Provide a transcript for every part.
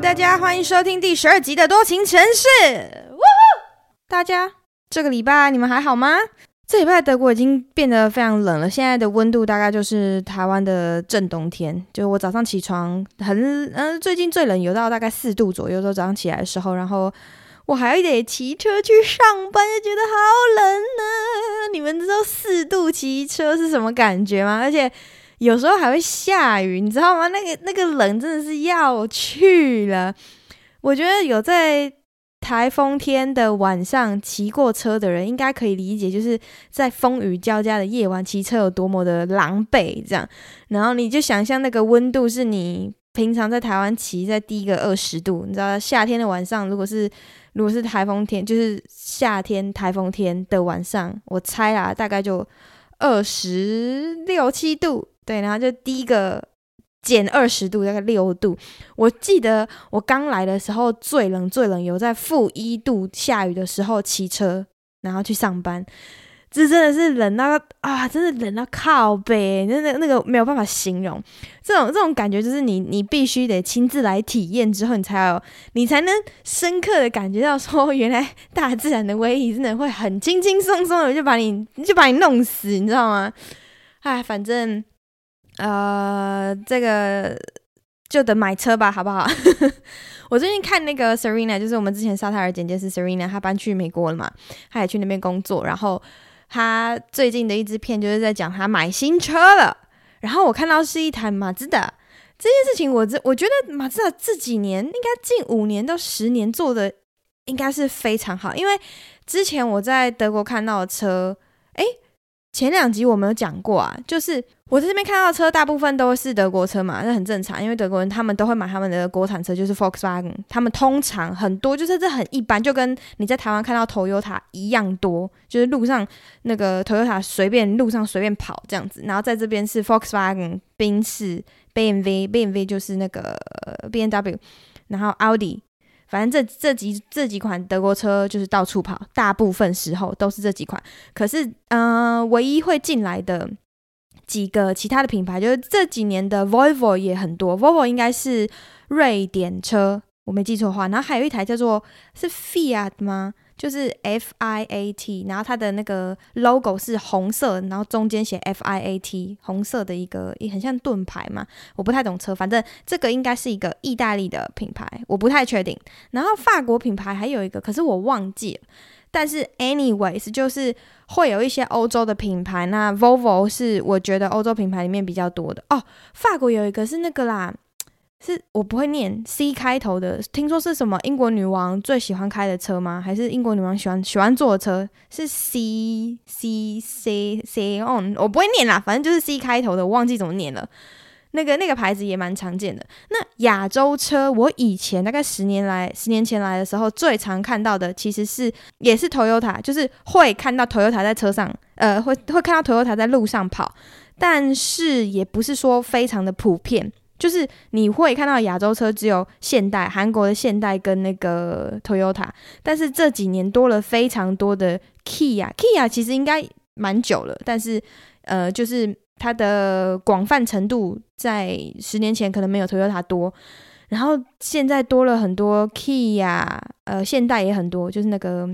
大家欢迎收听第十二集的多情城市。大家这个礼拜你们还好吗？这礼拜德国已经变得非常冷了，现在的温度大概就是台湾的正冬天。就我早上起床很嗯，最近最冷有到大概四度左右，都早上起来的时候，然后我还得骑车去上班，就觉得好冷呢。你们知道四度骑车是什么感觉吗？而且。有时候还会下雨，你知道吗？那个那个冷真的是要去了。我觉得有在台风天的晚上骑过车的人，应该可以理解，就是在风雨交加的夜晚骑车有多么的狼狈。这样，然后你就想象那个温度是你平常在台湾骑在低个二十度，你知道，夏天的晚上，如果是如果是台风天，就是夏天台风天的晚上，我猜啦，大概就二十六七度。对，然后就第一个减二十度，大概六度。我记得我刚来的时候最冷最冷，有在负一度下雨的时候骑车，然后去上班，这真的是冷到啊，真的冷到靠北，那那那个没有办法形容。这种这种感觉就是你你必须得亲自来体验之后，你才有你才能深刻的感觉到说，原来大自然的威力真的会很轻轻松松的就把你就把你弄死，你知道吗？哎，反正。呃，这个就等买车吧，好不好？我最近看那个 Serena，就是我们之前沙特尔简介是 Serena，她搬去美国了嘛，她也去那边工作。然后她最近的一支片就是在讲她买新车了。然后我看到是一台马自达，这件事情我这我觉得马自达这几年应该近五年到十年做的应该是非常好，因为之前我在德国看到的车，诶。前两集我没有讲过啊，就是我在这边看到车大部分都是德国车嘛，那很正常，因为德国人他们都会买他们的国产车，就是 Volkswagen，他们通常很多就是这很一般，就跟你在台湾看到 Toyota 一样多，就是路上那个 Toyota 随便路上随便跑这样子，然后在这边是 Volkswagen、宾士、BMW、BMW 就是那个 BMW，然后 Audi。反正这这几这几款德国车就是到处跑，大部分时候都是这几款。可是，嗯、唯一会进来的几个其他的品牌，就是这几年的 Volvo 也很多。Volvo 应该是瑞典车，我没记错的话。然后还有一台叫做是 Fiat 吗？就是 F I A T，然后它的那个 logo 是红色，然后中间写 F I A T，红色的一个也很像盾牌嘛。我不太懂车，反正这个应该是一个意大利的品牌，我不太确定。然后法国品牌还有一个，可是我忘记了。但是 anyways，就是会有一些欧洲的品牌，那 Volvo 是我觉得欧洲品牌里面比较多的哦。法国有一个是那个啦。是我不会念 C 开头的，听说是什么英国女王最喜欢开的车吗？还是英国女王喜欢喜欢坐的车？是 C C C C on，我不会念啦，反正就是 C 开头的，我忘记怎么念了。那个那个牌子也蛮常见的。那亚洲车，我以前大概十年来十年前来的时候，最常看到的其实是也是 Toyota，就是会看到 Toyota 在车上，呃，会会看到 Toyota 在路上跑，但是也不是说非常的普遍。就是你会看到亚洲车只有现代、韩国的现代跟那个 Toyota，但是这几年多了非常多的 Kia，Kia 其实应该蛮久了，但是呃，就是它的广泛程度在十年前可能没有 Toyota 多，然后现在多了很多 Kia，呃，现代也很多，就是那个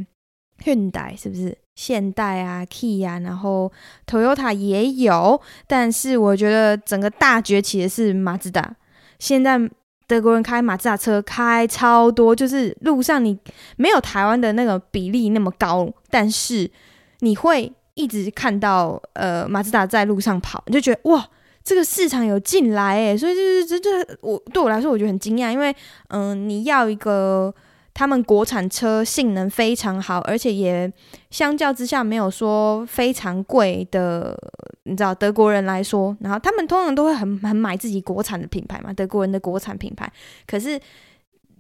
现代是不是？现代啊？Key 啊然后 Toyota 也有，但是我觉得整个大崛起的是马自达。现在德国人开马自达车开超多，就是路上你没有台湾的那个比例那么高，但是你会一直看到呃马自达在路上跑，你就觉得哇，这个市场有进来诶，所以就是这这我对我来说我觉得很惊讶，因为嗯、你要一个。他们国产车性能非常好，而且也相较之下没有说非常贵的，你知道德国人来说，然后他们通常都会很很买自己国产的品牌嘛，德国人的国产品牌。可是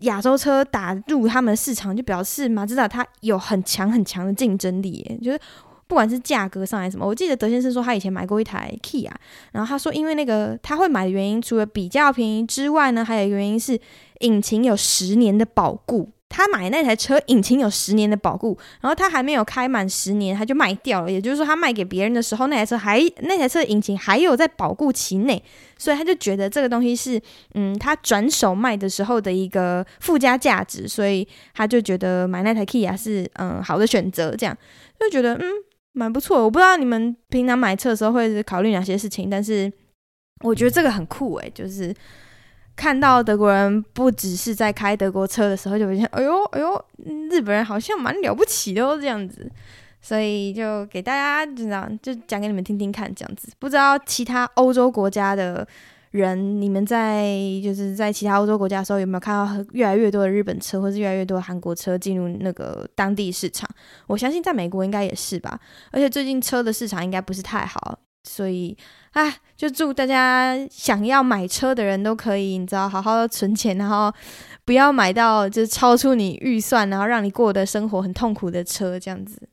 亚洲车打入他们市场，就表示马自达它有很强很强的竞争力，就是不管是价格上来什么。我记得德先生说他以前买过一台 Key 啊然后他说因为那个他会买的原因，除了比较便宜之外呢，还有一个原因是引擎有十年的保固。他买那台车引擎有十年的保固，然后他还没有开满十年，他就卖掉了。也就是说，他卖给别人的时候，那台车还那台车引擎还有在保固期内，所以他就觉得这个东西是嗯，他转手卖的时候的一个附加价值，所以他就觉得买那台 Kia 是嗯好的选择，这样就觉得嗯蛮不错。我不知道你们平常买车的时候会考虑哪些事情，但是我觉得这个很酷诶、就是。看到德国人不只是在开德国车的时候，就发现，哎呦哎呦，日本人好像蛮了不起的哦，这样子，所以就给大家就这样就讲给你们听听看，这样子。不知道其他欧洲国家的人，你们在就是在其他欧洲国家的时候，有没有看到越来越多的日本车，或是越来越多的韩国车进入那个当地市场？我相信在美国应该也是吧，而且最近车的市场应该不是太好。所以，啊，就祝大家想要买车的人都可以，你知道，好好的存钱，然后不要买到就是超出你预算，然后让你过的生活很痛苦的车，这样子。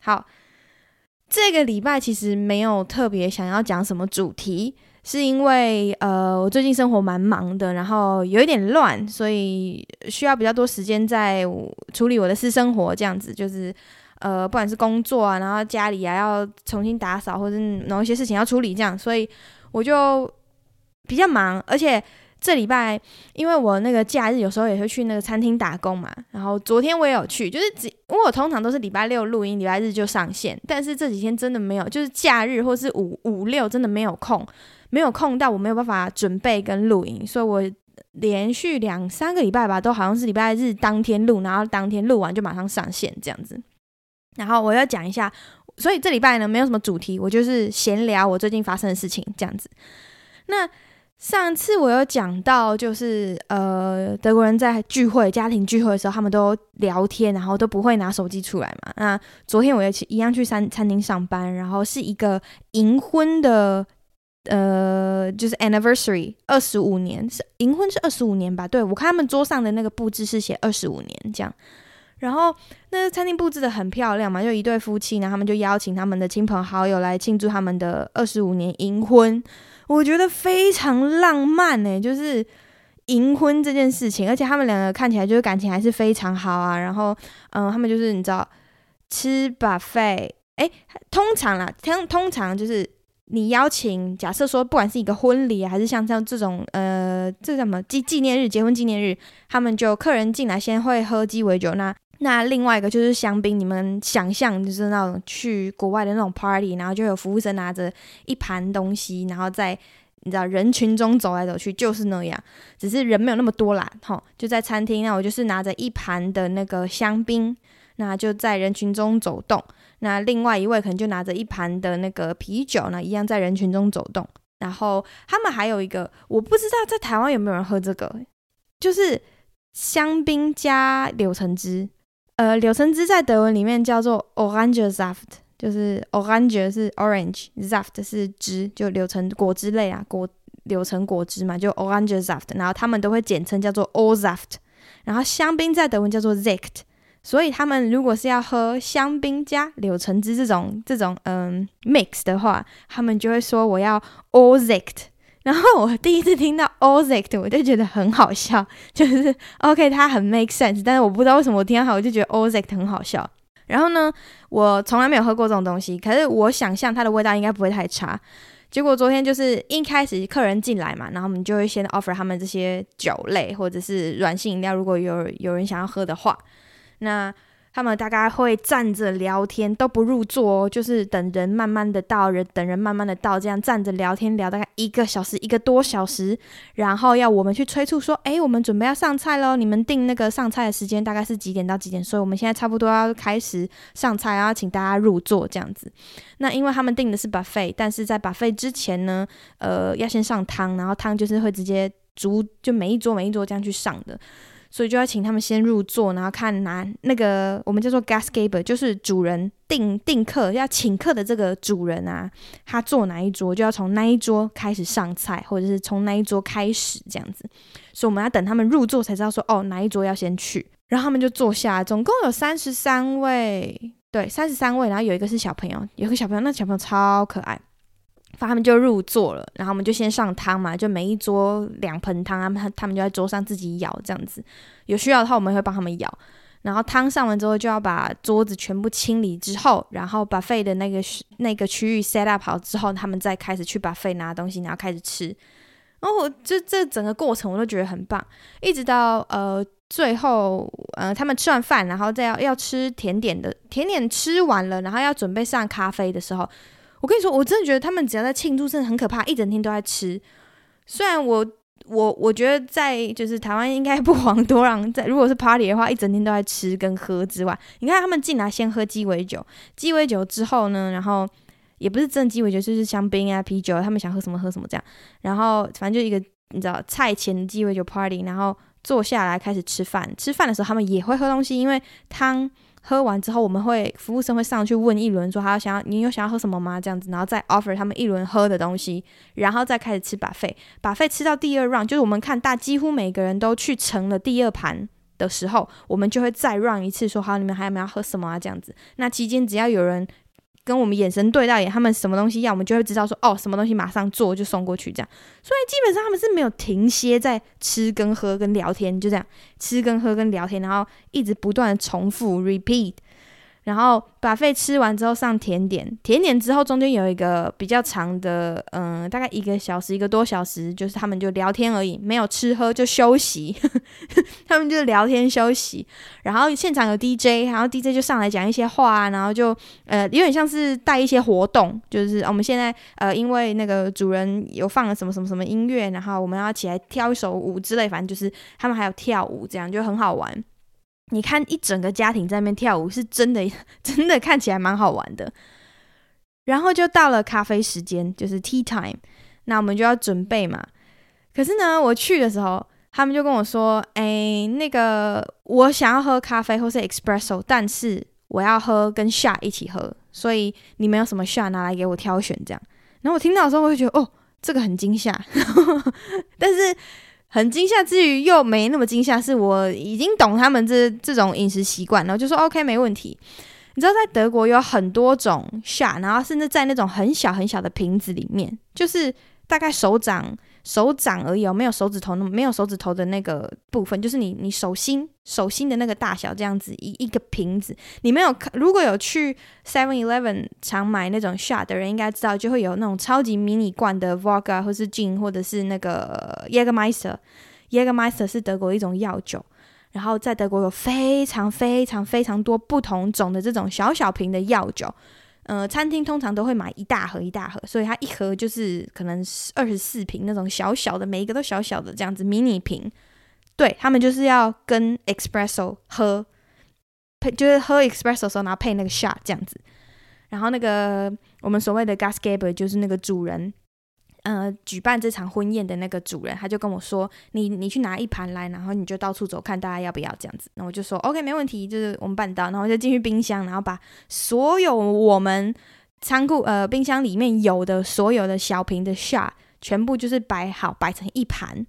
好，这个礼拜其实没有特别想要讲什么主题，是因为呃，我最近生活蛮忙的，然后有一点乱，所以需要比较多时间在处理我的私生活，这样子就是。呃，不管是工作啊，然后家里啊要重新打扫，或者某一些事情要处理，这样，所以我就比较忙。而且这礼拜，因为我那个假日有时候也会去那个餐厅打工嘛，然后昨天我也有去，就是只因为我通常都是礼拜六录音，礼拜日就上线，但是这几天真的没有，就是假日或是五五六真的没有空，没有空到我没有办法准备跟录音，所以我连续两三个礼拜吧，都好像是礼拜日当天录，然后当天录完就马上上线这样子。然后我要讲一下，所以这礼拜呢没有什么主题，我就是闲聊我最近发生的事情这样子。那上次我有讲到，就是呃德国人在聚会、家庭聚会的时候，他们都聊天，然后都不会拿手机出来嘛。那昨天我也去一样去餐餐厅上班，然后是一个银婚的，呃，就是 anniversary 二十五年，是银婚是二十五年吧？对，我看他们桌上的那个布置是写二十五年这样。然后那个餐厅布置的很漂亮嘛，就一对夫妻，然后他们就邀请他们的亲朋好友来庆祝他们的二十五年银婚，我觉得非常浪漫呢，就是银婚这件事情，而且他们两个看起来就是感情还是非常好啊。然后，嗯，他们就是你知道吃 buffet，哎，通常啦，通通常就是你邀请，假设说不管是一个婚礼还是像像这种呃，这什么纪纪念日、结婚纪念日，他们就客人进来先会喝鸡尾酒那。那另外一个就是香槟，你们想象就是那种去国外的那种 party，然后就有服务生拿着一盘东西，然后在你知道人群中走来走去，就是那样，只是人没有那么多啦，吼，就在餐厅，那我就是拿着一盘的那个香槟，那就在人群中走动。那另外一位可能就拿着一盘的那个啤酒，那一样在人群中走动。然后他们还有一个，我不知道在台湾有没有人喝这个，就是香槟加柳橙汁。呃，柳橙汁在德文里面叫做 Orangesaft，就是 Orange 是 Orange，Saft 是汁，就柳橙果汁类啊，果柳橙果汁嘛，就 Orangesaft，然后他们都会简称叫做 O-Saft，然后香槟在德文叫做 Sekt，所以他们如果是要喝香槟加柳橙汁这种这种嗯 mix 的话，他们就会说我要 O-Sekt。然后我第一次听到 Orange，我就觉得很好笑，就是 OK，它很 make sense，但是我不知道为什么我听到它我就觉得 ozic 很好笑。然后呢，我从来没有喝过这种东西，可是我想象它的味道应该不会太差。结果昨天就是一开始客人进来嘛，然后我们就会先 offer 他们这些酒类或者是软性饮料，如果有有人想要喝的话，那。他们大概会站着聊天，都不入座哦，就是等人慢慢的到，人等人慢慢的到，这样站着聊天聊大概一个小时，一个多小时，然后要我们去催促说，哎，我们准备要上菜喽，你们订那个上菜的时间大概是几点到几点？所以我们现在差不多要开始上菜，然后请大家入座这样子。那因为他们订的是 buffet，但是在 buffet 之前呢，呃，要先上汤，然后汤就是会直接逐就每一桌每一桌这样去上的。所以就要请他们先入座，然后看拿那个我们叫做 Gastgeber，就是主人订订客要请客的这个主人啊，他坐哪一桌，就要从那一桌开始上菜，或者是从那一桌开始这样子。所以我们要等他们入座才知道说哦，哪一桌要先去，然后他们就坐下，总共有三十三位，对，三十三位，然后有一个是小朋友，有个小朋友，那小朋友超可爱。他们就入座了，然后我们就先上汤嘛，就每一桌两盆汤，他们他们就在桌上自己舀这样子。有需要的话，我们会帮他们舀。然后汤上完之后，就要把桌子全部清理之后，然后 buffet 的那个那个区域 set up 好之后，他们再开始去 buffet 拿东西，然后开始吃。然后我就这整个过程我都觉得很棒，一直到呃最后呃他们吃完饭，然后再要要吃甜点的甜点吃完了，然后要准备上咖啡的时候，我跟你说，我真的觉得他们只要在庆祝，真的很可怕，一整天都在吃。虽然我。我我觉得在就是台湾应该不遑多让，在如果是 party 的话，一整天都在吃跟喝之外，你看他们进来先喝鸡尾酒，鸡尾酒之后呢，然后也不是真鸡尾酒，就是香槟啊啤酒，他们想喝什么喝什么这样，然后反正就一个你知道菜前鸡尾酒 party，然后坐下来开始吃饭，吃饭的时候他们也会喝东西，因为汤。喝完之后，我们会服务生会上去问一轮，说他想要你有想要喝什么吗？这样子，然后再 offer 他们一轮喝的东西，然后再开始吃把费，把费。吃到第二 round，就是我们看大几乎每个人都去盛了第二盘的时候，我们就会再 round 一次，说好，你们还有没有要喝什么啊？这样子，那期间只要有人。跟我们眼神对到眼，他们什么东西要，我们就会知道说哦，什么东西马上做就送过去这样。所以基本上他们是没有停歇在吃跟喝跟聊天，就这样吃跟喝跟聊天，然后一直不断的重复 repeat。然后 buffet 吃完之后上甜点，甜点之后中间有一个比较长的，嗯，大概一个小时一个多小时，就是他们就聊天而已，没有吃喝就休息，他们就聊天休息。然后现场有 DJ，然后 DJ 就上来讲一些话，然后就呃有点像是带一些活动，就是我们现在呃因为那个主人有放了什么什么什么音乐，然后我们要起来跳一首舞之类，反正就是他们还有跳舞，这样就很好玩。你看一整个家庭在那边跳舞，是真的，真的看起来蛮好玩的。然后就到了咖啡时间，就是 tea time，那我们就要准备嘛。可是呢，我去的时候，他们就跟我说：“哎，那个我想要喝咖啡或是 espresso，但是我要喝跟 shot 一起喝，所以你们有什么 shot 拿来给我挑选这样。”然后我听到的时候，我就觉得哦，这个很惊吓，但是。很惊吓之余又没那么惊吓，是我已经懂他们这这种饮食习惯，然后就说 OK 没问题。你知道在德国有很多种下然后甚至在那种很小很小的瓶子里面，就是大概手掌。手掌而已，没有手指头那么没有手指头的那个部分，就是你你手心手心的那个大小这样子一一个瓶子。你没有看，如果有去 Seven Eleven 常买那种 shot 的人，应该知道就会有那种超级迷你罐的 Vodka 或是 Gin 或者是那个 Jägermeister。Jägermeister 是德国一种药酒，然后在德国有非常非常非常多不同种的这种小小瓶的药酒。呃，餐厅通常都会买一大盒一大盒，所以它一盒就是可能二十四瓶那种小小的，每一个都小小的这样子迷你瓶。对，他们就是要跟 espresso 喝，配就是喝 espresso 的时候，然后配那个 shot 这样子。然后那个我们所谓的 Gastgeber 就是那个主人。呃，举办这场婚宴的那个主人，他就跟我说：“你你去拿一盘来，然后你就到处走，看大家要不要这样子。”那我就说：“OK，没问题，就是我们办到。”然后我就进去冰箱，然后把所有我们仓库呃冰箱里面有的所有的小瓶的 shot 全部就是摆好，摆成一盘。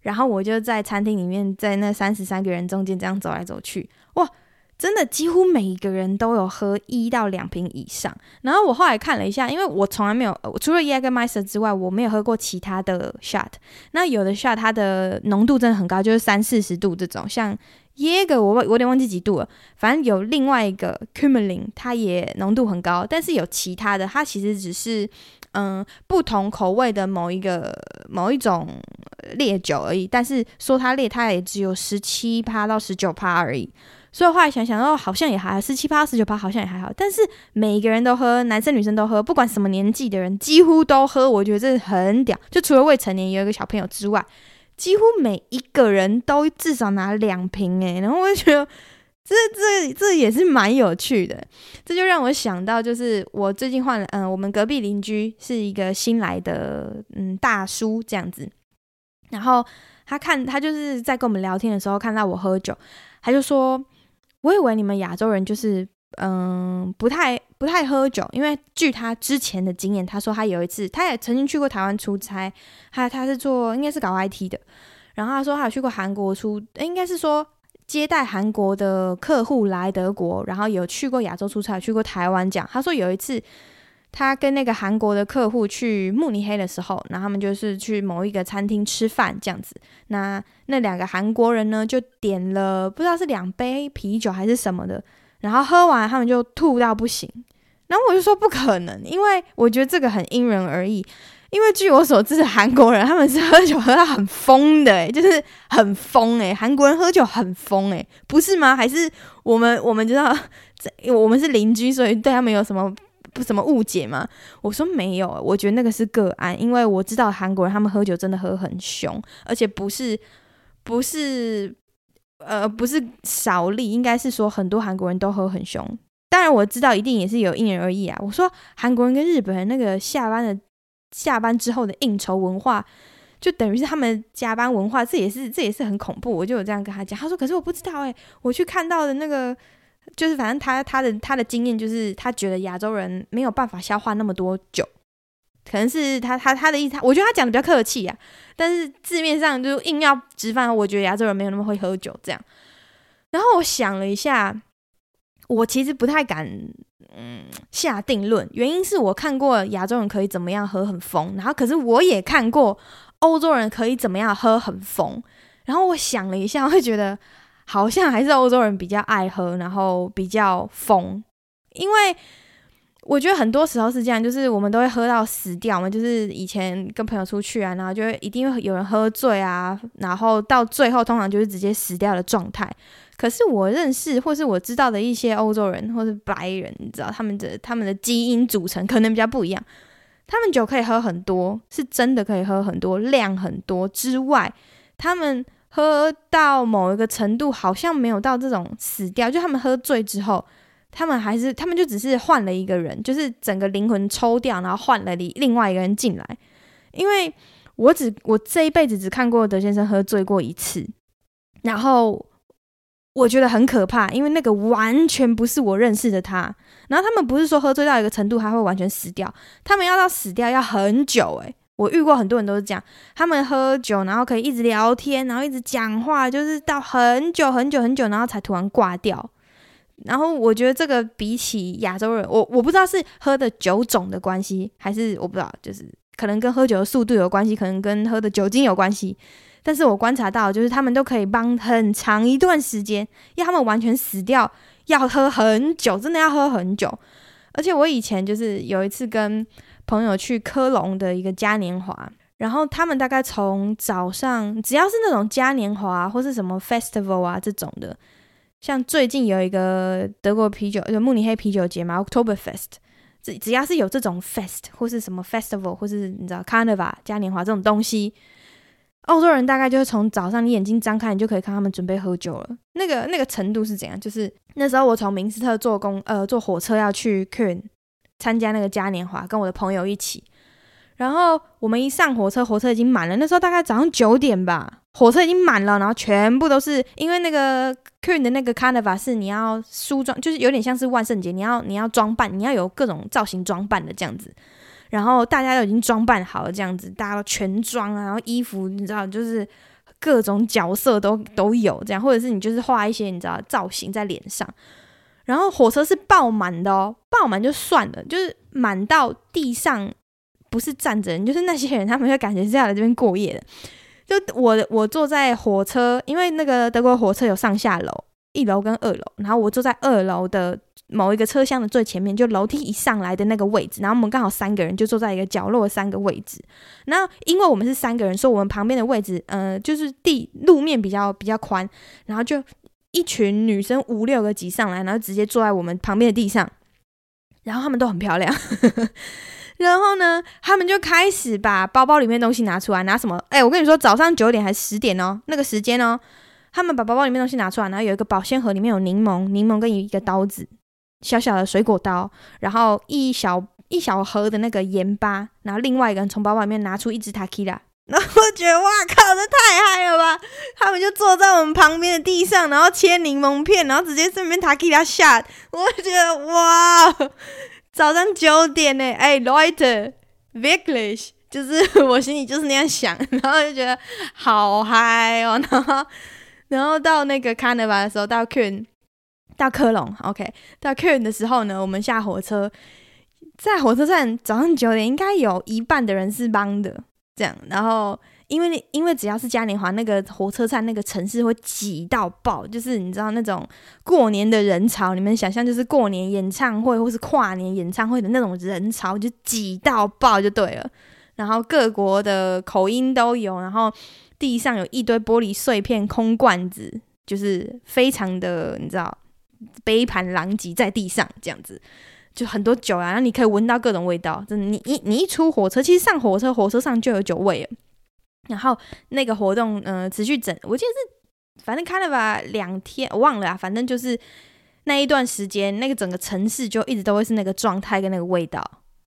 然后我就在餐厅里面，在那三十三个人中间这样走来走去，哇！真的几乎每一个人都有喝一到两瓶以上。然后我后来看了一下，因为我从来没有，除了 Jägermeister 之外，我没有喝过其他的 shot。那有的 shot 它的浓度真的很高，就是三四十度这种。像 Jäger 我我有点忘记几度了，反正有另外一个 Kümmel 它也浓度很高。但是有其他的，它其实只是嗯不同口味的某一个某一种烈酒而已。但是说它烈，它也只有十七趴到十九趴而已。所以后来想想，哦，好像也还好，十七趴、十九趴好像也还好。但是每个人都喝，男生女生都喝，不管什么年纪的人，几乎都喝。我觉得这很屌。就除了未成年有一个小朋友之外，几乎每一个人都至少拿两瓶诶。然后我就觉得这这这也是蛮有趣的。这就让我想到，就是我最近换了，嗯，我们隔壁邻居是一个新来的，嗯，大叔这样子。然后他看他就是在跟我们聊天的时候看到我喝酒，他就说。我以为你们亚洲人就是嗯不太不太喝酒，因为据他之前的经验，他说他有一次他也曾经去过台湾出差，他他是做应该是搞 IT 的，然后他说他有去过韩国出，应该是说接待韩国的客户来德国，然后有去过亚洲出差，去过台湾讲。他说有一次他跟那个韩国的客户去慕尼黑的时候，然后他们就是去某一个餐厅吃饭这样子。那那两个韩国人呢，就点了不知道是两杯啤酒还是什么的，然后喝完他们就吐到不行。然后我就说不可能，因为我觉得这个很因人而异。因为据我所知，韩国人他们是喝酒喝到很疯的，就是很疯，诶，韩国人喝酒很疯，诶，不是吗？还是我们我们知道，这我们是邻居，所以对他们有什么不什么误解吗？我说没有，我觉得那个是个案，因为我知道韩国人他们喝酒真的喝很凶，而且不是不是呃不是少例，应该是说很多韩国人都喝很凶。当然我知道一定也是有因人而异啊。我说韩国人跟日本人那个下班的。下班之后的应酬文化，就等于是他们加班文化，这也是这也是很恐怖。我就有这样跟他讲，他说：“可是我不知道哎、我去看到的那个，就是反正他他的他的经验就是，他觉得亚洲人没有办法消化那么多酒，可能是他他他的意思，我觉得他讲的比较客气啊，但是字面上就硬要直翻，我觉得亚洲人没有那么会喝酒这样。然后我想了一下，我其实不太敢。”嗯，下定论，原因是我看过亚洲人可以怎么样喝很疯，然后可是我也看过欧洲人可以怎么样喝很疯，然后我想了一下，会觉得好像还是欧洲人比较爱喝，然后比较疯，因为我觉得很多时候是这样，就是我们都会喝到死掉嘛，就是以前跟朋友出去啊，然后就会一定会有人喝醉啊，然后到最后通常就是直接死掉的状态。可是我认识或是我知道的一些欧洲人或是白人，你知道他们的他们的基因组成可能比较不一样。他们酒可以喝很多，是真的可以喝很多，量很多之外，他们喝到某一个程度，好像没有到这种死掉。就他们喝醉之后，他们还是他们就只是换了一个人，就是整个灵魂抽掉，然后换了另另外一个人进来。因为我只我这一辈子只看过德先生喝醉过一次，然后。我觉得很可怕，因为那个完全不是我认识的他。然后他们不是说喝醉到一个程度他会完全死掉，他们要到死掉要很久诶，我遇过很多人都是这样，他们喝酒然后可以一直聊天，然后一直讲话，就是到很久很久很久，然后才突然挂掉。然后我觉得这个比起亚洲人，我我不知道是喝的酒种的关系，还是我不知道，就是可能跟喝酒的速度有关系，可能跟喝的酒精有关系。但是我观察到，就是他们都可以帮很长一段时间，要他们完全死掉，要喝很久，真的要喝很久。而且我以前就是有一次跟朋友去科隆的一个嘉年华，然后他们大概从早上，只要是那种嘉年华或是什么 festival 啊这种的，像最近有一个德国啤酒，就慕尼黑啤酒节嘛，Oktoberfest，只只要是有这种 fest 或是什么 festival 或是你知道 Carnival 嘉年华这种东西。澳洲人大概就是从早上你眼睛张开，你就可以看他们准备喝酒了。那个那个程度是怎样？就是那时候我从明斯特坐公呃坐火车要去 Köln 参加那个嘉年华，跟我的朋友一起。然后我们一上火车，火车已经满了。那时候大概早上九点吧，火车已经满了，然后全部都是因为那个 Queen 的那个 Carnival 是你要梳妆，就是有点像是万圣节，你要你要装扮，你要有各种造型装扮的这样子。然后大家都已经装扮好了，这样子，大家都全装啊，然后衣服你知道，就是各种角色都都有这样，或者是你就是画一些你知道造型在脸上。然后火车是爆满的哦，爆满就算了，就是满到地上不是站着人，就是那些人他们就感觉是要来这边过夜的。就我我坐在火车，因为那个德国火车有上下楼，一楼跟二楼，然后我坐在二楼的。某一个车厢的最前面，就楼梯一上来的那个位置，然后我们刚好三个人就坐在一个角落的三个位置。然后因为我们是三个人，所以我们旁边的位置，呃，就是地路面比较比较宽，然后就一群女生五六个挤上来，然后直接坐在我们旁边的地上。然后她们都很漂亮，然后呢，他们就开始把包包里面东西拿出来，拿什么？哎，我跟你说，早上九点还是十点哦，那个时间哦，他们把包包里面东西拿出来，然后有一个保鲜盒，里面有柠檬，柠檬跟一个刀子。小小的水果刀，然后一小一小盒的那个盐巴，然后另外一个人从包包里面拿出一支 Tequila，然后我觉得哇靠，这太嗨了吧！他们就坐在我们旁边的地上，然后切柠檬片，然后直接这边 Tequila shot，我觉得哇，早上九点呢，哎，Leute，wirklich，就是我心里就是那样想，然后就觉得好嗨哦，然后然后到那个 Carnival 的时候，到 Köln 到科隆，OK，到科隆的时候呢，我们下火车，在火车站早上九点，应该有一半的人是忙的，这样。然后因为因为只要是嘉年华，那个火车站那个城市会挤到爆，就是你知道那种过年的人潮，你们想象就是过年演唱会或是跨年演唱会的那种人潮，就挤到爆就对了。然后各国的口音都有，然后地上有一堆玻璃碎片、空罐子，就是非常的你知道杯盘狼藉在地上这样子。就很多酒啊，然后你可以闻到各种味道。真的，你一你一出火车，其实上火车，火车上就有酒味。然后那个活动，嗯，持续整，我记得是反正开了吧两天，我忘了啊。反正就是那一段时间，那个整个城市就一直都会是那个状态跟那个味道。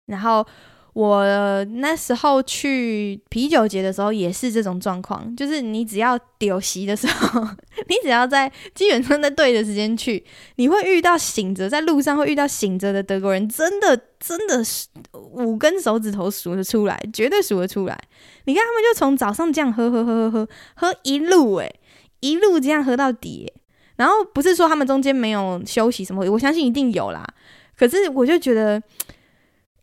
然后。我那时候去啤酒节的时候也是这种状况，就是你只要丢席的时候，你只要在基本上在对的时间去，你会遇到醒着，在路上会遇到醒着的德国人，真的真的是五根手指头数得出来，绝对数得出来。你看他们就从早上这样喝喝喝喝喝喝一路，诶，一路这样喝到底，然后不是说他们中间没有休息什么，我相信一定有啦。可是我就觉得。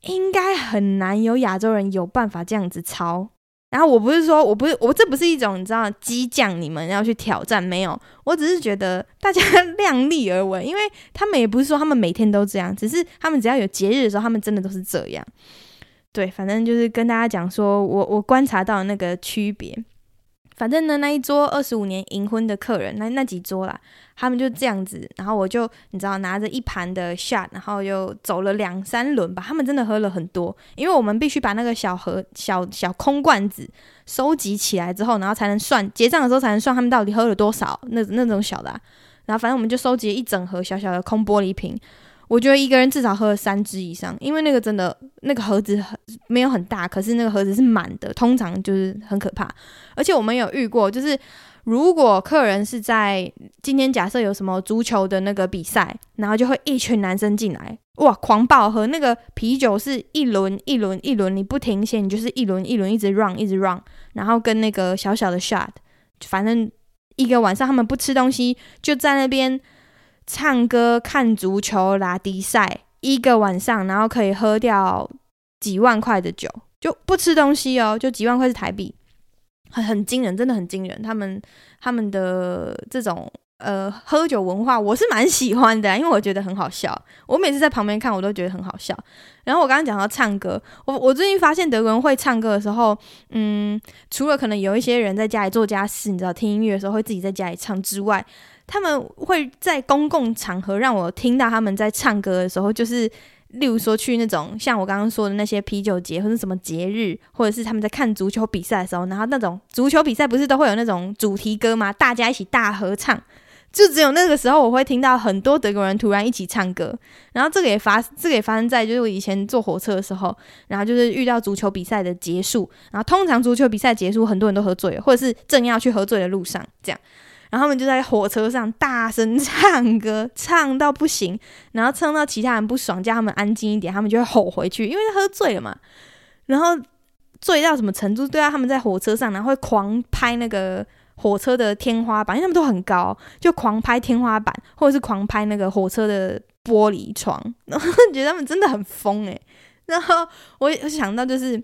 应该很难有亚洲人有办法这样子抄。然后我不是说我不是我这不是一种你知道激将你们要去挑战没有，我只是觉得大家量力而为，因为他们也不是说他们每天都这样，只是他们只要有节日的时候，他们真的都是这样。对，反正就是跟大家讲说我我观察到那个区别。反正呢，那一桌二十五年银婚的客人，那那几桌啦，他们就这样子，然后我就你知道拿着一盘的 shot，然后又走了两三轮吧。他们真的喝了很多，因为我们必须把那个小盒、小小空罐子收集起来之后，然后才能算结账的时候才能算他们到底喝了多少那那种小的。然后反正我们就收集一整盒小小的空玻璃瓶。我觉得一个人至少喝了三支以上，因为那个真的那个盒子很没有很大，可是那个盒子是满的，通常就是很可怕。而且我们有遇过，就是如果客人是在今天假设有什么足球的那个比赛，然后就会一群男生进来，哇，狂暴喝那个啤酒是一轮一轮一轮，你不停歇，你就是一轮一轮一直 run 一直 run，然后跟那个小小的 shot，反正一个晚上他们不吃东西就在那边。唱歌、看足球、拉迪赛，一个晚上，然后可以喝掉几万块的酒，就不吃东西哦，就几万块是台币，很很惊人，真的很惊人。他们他们的这种呃喝酒文化，我是蛮喜欢的，因为我觉得很好笑。我每次在旁边看，我都觉得很好笑。然后我刚刚讲到唱歌，我我最近发现德国人会唱歌的时候，嗯，除了可能有一些人在家里做家事，你知道听音乐的时候会自己在家里唱之外。他们会在公共场合让我听到他们在唱歌的时候，就是例如说去那种像我刚刚说的那些啤酒节或者什么节日，或者是他们在看足球比赛的时候，然后那种足球比赛不是都会有那种主题歌吗？大家一起大合唱，就只有那个时候我会听到很多德国人突然一起唱歌。然后这个也发，这个也发生在就是我以前坐火车的时候，然后就是遇到足球比赛的结束，然后通常足球比赛结束，很多人都喝醉了，或者是正要去喝醉的路上，这样。然后他们就在火车上大声唱歌，唱到不行，然后唱到其他人不爽，叫他们安静一点，他们就会吼回去，因为喝醉了嘛。然后醉到什么程度？对啊，他们在火车上，然后会狂拍那个火车的天花板，因为他们都很高，就狂拍天花板，或者是狂拍那个火车的玻璃窗。然后觉得他们真的很疯诶。然后我想到，就是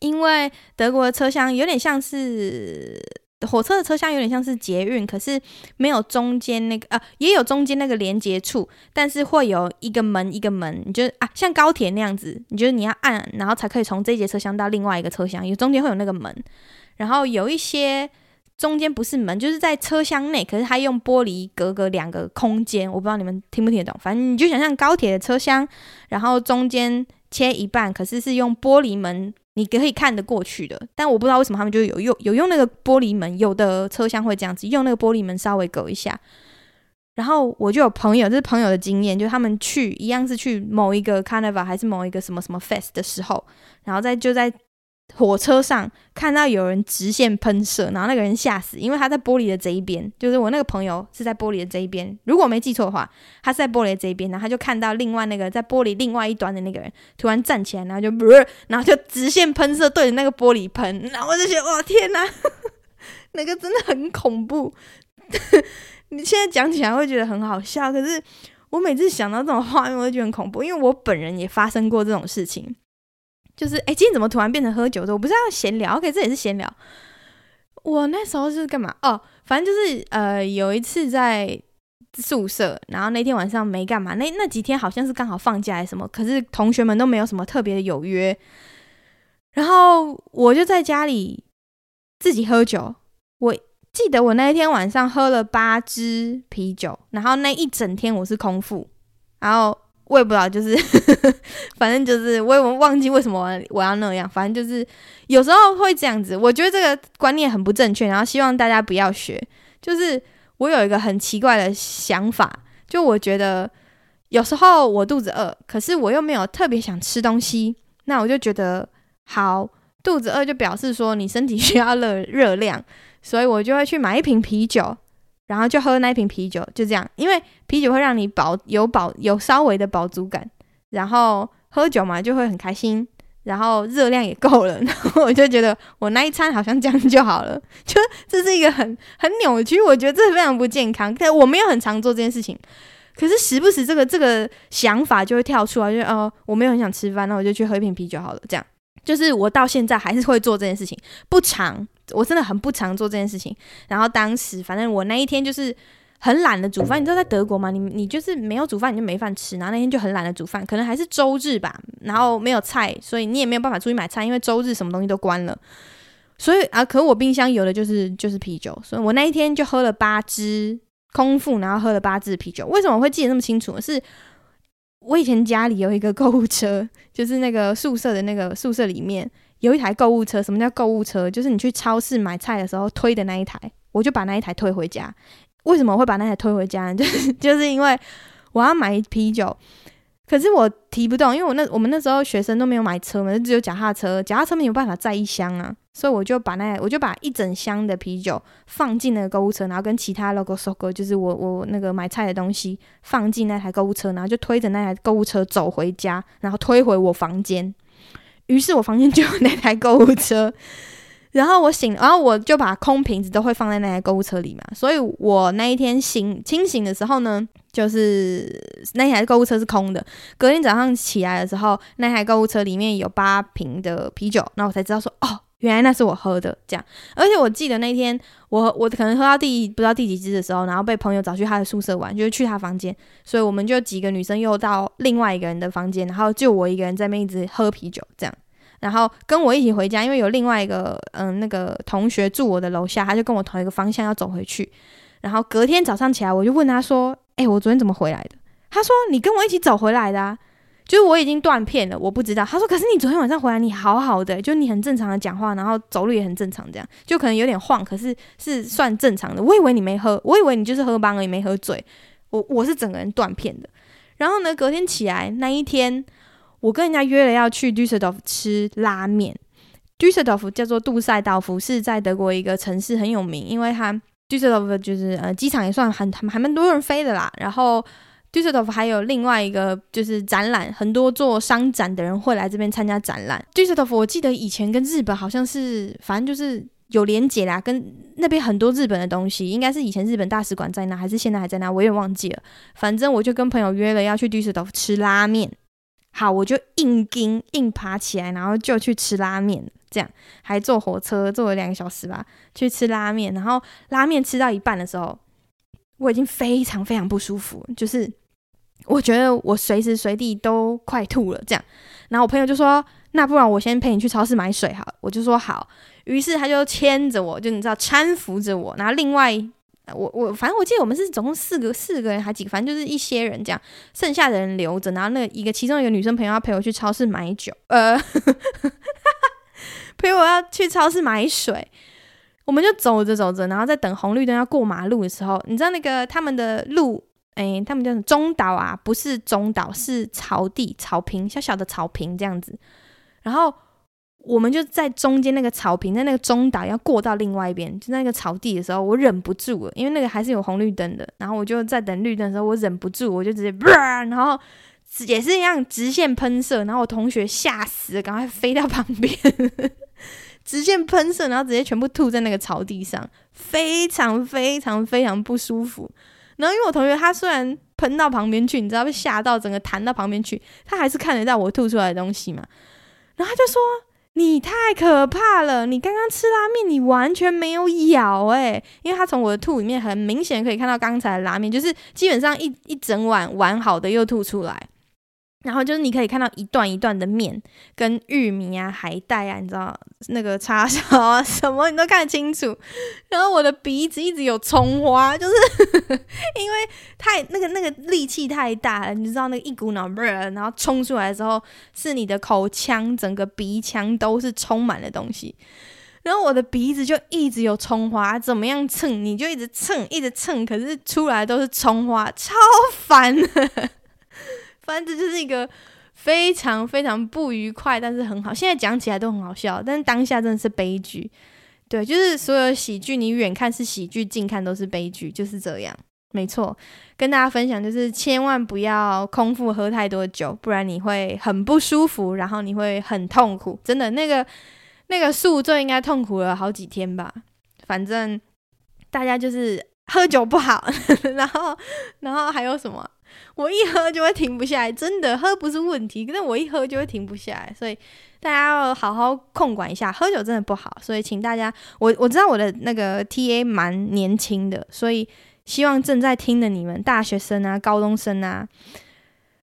因为德国的车厢有点像是。火车的车厢有点像是捷运，可是没有中间那个呃，也有中间那个连接处，但是会有一个门一个门，你就啊，像高铁那样子，你觉得你要按，然后才可以从这节车厢到另外一个车厢，有中间会有那个门，然后有一些中间不是门，就是在车厢内，可是它用玻璃隔隔两个空间，我不知道你们听不听得懂，反正你就想象高铁的车厢，然后中间切一半，可是是用玻璃门。你可以看得过去的，但我不知道为什么他们就有用有用那个玻璃门，有的车厢会这样子用那个玻璃门稍微隔一下。然后我就有朋友，这是朋友的经验，就他们去一样是去某一个 Carnival 还是某一个什么什么 Fest 的时候，然后在就在。火车上看到有人直线喷射，然后那个人吓死，因为他在玻璃的这一边，就是我那个朋友是在玻璃的这一边。如果我没记错的话，他是在玻璃的这一边，然后他就看到另外那个在玻璃另外一端的那个人突然站起来，然后就，然后就直线喷射对着那个玻璃喷，然后我就觉得哇天哪，那个真的很恐怖。你现在讲起来会觉得很好笑，可是我每次想到这种画面，我就觉得很恐怖，因为我本人也发生过这种事情。就是哎，今天怎么突然变成喝酒的？我不是要闲聊，OK，这也是闲聊。我那时候是干嘛？哦，反正就是呃，有一次在宿舍，然后那天晚上没干嘛，那那几天好像是刚好放假还是什么，可是同学们都没有什么特别的有约，然后我就在家里自己喝酒。我记得我那一天晚上喝了八支啤酒，然后那一整天我是空腹，然后。我也不知道，就是，反正就是我也忘记为什么我要那样。反正就是有时候会这样子。我觉得这个观念很不正确，然后希望大家不要学。就是我有一个很奇怪的想法，就我觉得有时候我肚子饿，可是我又没有特别想吃东西，那我就觉得好，肚子饿就表示说你身体需要热热量，所以我就会去买一瓶啤酒。然后就喝那一瓶啤酒，就这样，因为啤酒会让你饱有饱有稍微的饱足感，然后喝酒嘛就会很开心，然后热量也够了，然后我就觉得我那一餐好像这样就好了，就这是一个很很扭曲，我觉得这非常不健康。但我没有很常做这件事情，可是时不时这个这个想法就会跳出来，就哦我没有很想吃饭，那我就去喝一瓶啤酒好了，这样。就是我到现在还是会做这件事情，不常，我真的很不常做这件事情。然后当时反正我那一天就是很懒得煮饭，你知道在德国吗？你你就是没有煮饭你就没饭吃，然后那天就很懒得煮饭，可能还是周日吧，然后没有菜，所以你也没有办法出去买菜，因为周日什么东西都关了。所以啊，可我冰箱有的就是就是啤酒，所以我那一天就喝了八支空腹，然后喝了八支啤酒。为什么会记得那么清楚？是。我以前家里有一个购物车，就是那个宿舍的那个宿舍里面有一台购物车。什么叫购物车？就是你去超市买菜的时候推的那一台。我就把那一台推回家。为什么我会把那台推回家呢？就是就是因为我要买啤酒。可是我提不动，因为我那我们那时候学生都没有买车嘛，就只有脚踏车，脚踏车没有办法载一箱啊，所以我就把那我就把一整箱的啤酒放进了购物车，然后跟其他 logo sogo 就是我我那个买菜的东西放进那台购物车，然后就推着那台购物车走回家，然后推回我房间，于是我房间就有那台购物车。然后我醒，然后我就把空瓶子都会放在那台购物车里嘛，所以我那一天醒清醒的时候呢，就是那台购物车是空的。隔天早上起来的时候，那台购物车里面有八瓶的啤酒，那我才知道说，哦，原来那是我喝的这样。而且我记得那天我我可能喝到第不知道第几支的时候，然后被朋友找去他的宿舍玩，就是去他房间，所以我们就几个女生又到另外一个人的房间，然后就我一个人在那一直喝啤酒这样。然后跟我一起回家，因为有另外一个嗯那个同学住我的楼下，他就跟我同一个方向要走回去。然后隔天早上起来，我就问他说：“哎，我昨天怎么回来的？”他说：“你跟我一起走回来的啊，就是我已经断片了，我不知道。”他说：“可是你昨天晚上回来，你好好的，就你很正常的讲话，然后走路也很正常，这样就可能有点晃，可是是算正常的。我以为你没喝，我以为你就是喝茫而已，没喝醉。我我是整个人断片的。然后呢，隔天起来那一天。”我跟人家约了要去 Düsseldorf 吃拉面。Düsseldorf 叫做杜塞道夫，是在德国一个城市，很有名，因为它 Düsseldorf 就是呃机场也算很还蛮多人飞的啦。然后 Düsseldorf 还有另外一个就是展览，很多做商展的人会来这边参加展览。Düsseldorf 我记得以前跟日本好像是反正就是有连结啦，跟那边很多日本的东西，应该是以前日本大使馆在那，还是现在还在那，我也忘记了。反正我就跟朋友约了要去 Düsseldorf 吃拉面。好，我就硬撑硬爬起来，然后就去吃拉面，这样还坐火车坐了两个小时吧，去吃拉面。然后拉面吃到一半的时候，我已经非常非常不舒服，就是我觉得我随时随地都快吐了，这样。然后我朋友就说：“那不然我先陪你去超市买水好了。”我就说好。于是他就牵着我，就你知道搀扶着我，然后另外。我我反正我记得我们是总共四个四个人还几个，反正就是一些人这样，剩下的人留着，然后那一个其中一个女生朋友要陪我去超市买酒，呃，陪我要去超市买水，我们就走着走着，然后在等红绿灯要过马路的时候，你知道那个他们的路，哎、他们叫什么中岛啊？不是中岛，是草地草坪，小小的草坪这样子，然后。我们就在中间那个草坪，在那个中岛要过到另外一边，就在那个草地的时候，我忍不住了，因为那个还是有红绿灯的。然后我就在等绿灯的时候，我忍不住，我就直接，然后也是一样直线喷射。然后我同学吓死了，赶快飞到旁边，直线喷射，然后直接全部吐在那个草地上，非常非常非常不舒服。然后因为我同学他虽然喷到旁边去，你知道被吓到，整个弹到旁边去，他还是看得到我吐出来的东西嘛。然后他就说：“你太可怕了，你刚刚吃拉面，你完全没有咬诶，因为他从我的吐里面很明显可以看到刚才的拉面，就是基本上一一整碗完好的又吐出来。”然后就是你可以看到一段一段的面跟玉米啊、海带啊，你知道那个叉烧啊什么，你都看得清楚。然后我的鼻子一直有葱花，就是 因为太那个那个力气太大了，你知道那个一股脑，然后冲出来的时候，是你的口腔整个鼻腔都是充满了东西。然后我的鼻子就一直有葱花，怎么样蹭你就一直蹭，一直蹭，可是出来都是葱花，超烦。反正就是一个非常非常不愉快，但是很好。现在讲起来都很好笑，但是当下真的是悲剧。对，就是所有喜剧，你远看是喜剧，近看都是悲剧，就是这样。没错，跟大家分享就是千万不要空腹喝太多酒，不然你会很不舒服，然后你会很痛苦。真的，那个那个宿醉应该痛苦了好几天吧。反正大家就是喝酒不好，然后然后还有什么？我一喝就会停不下来，真的喝不是问题，可是我一喝就会停不下来，所以大家要好好控管一下，喝酒真的不好。所以请大家，我我知道我的那个 TA 蛮年轻的，所以希望正在听的你们，大学生啊、高中生啊，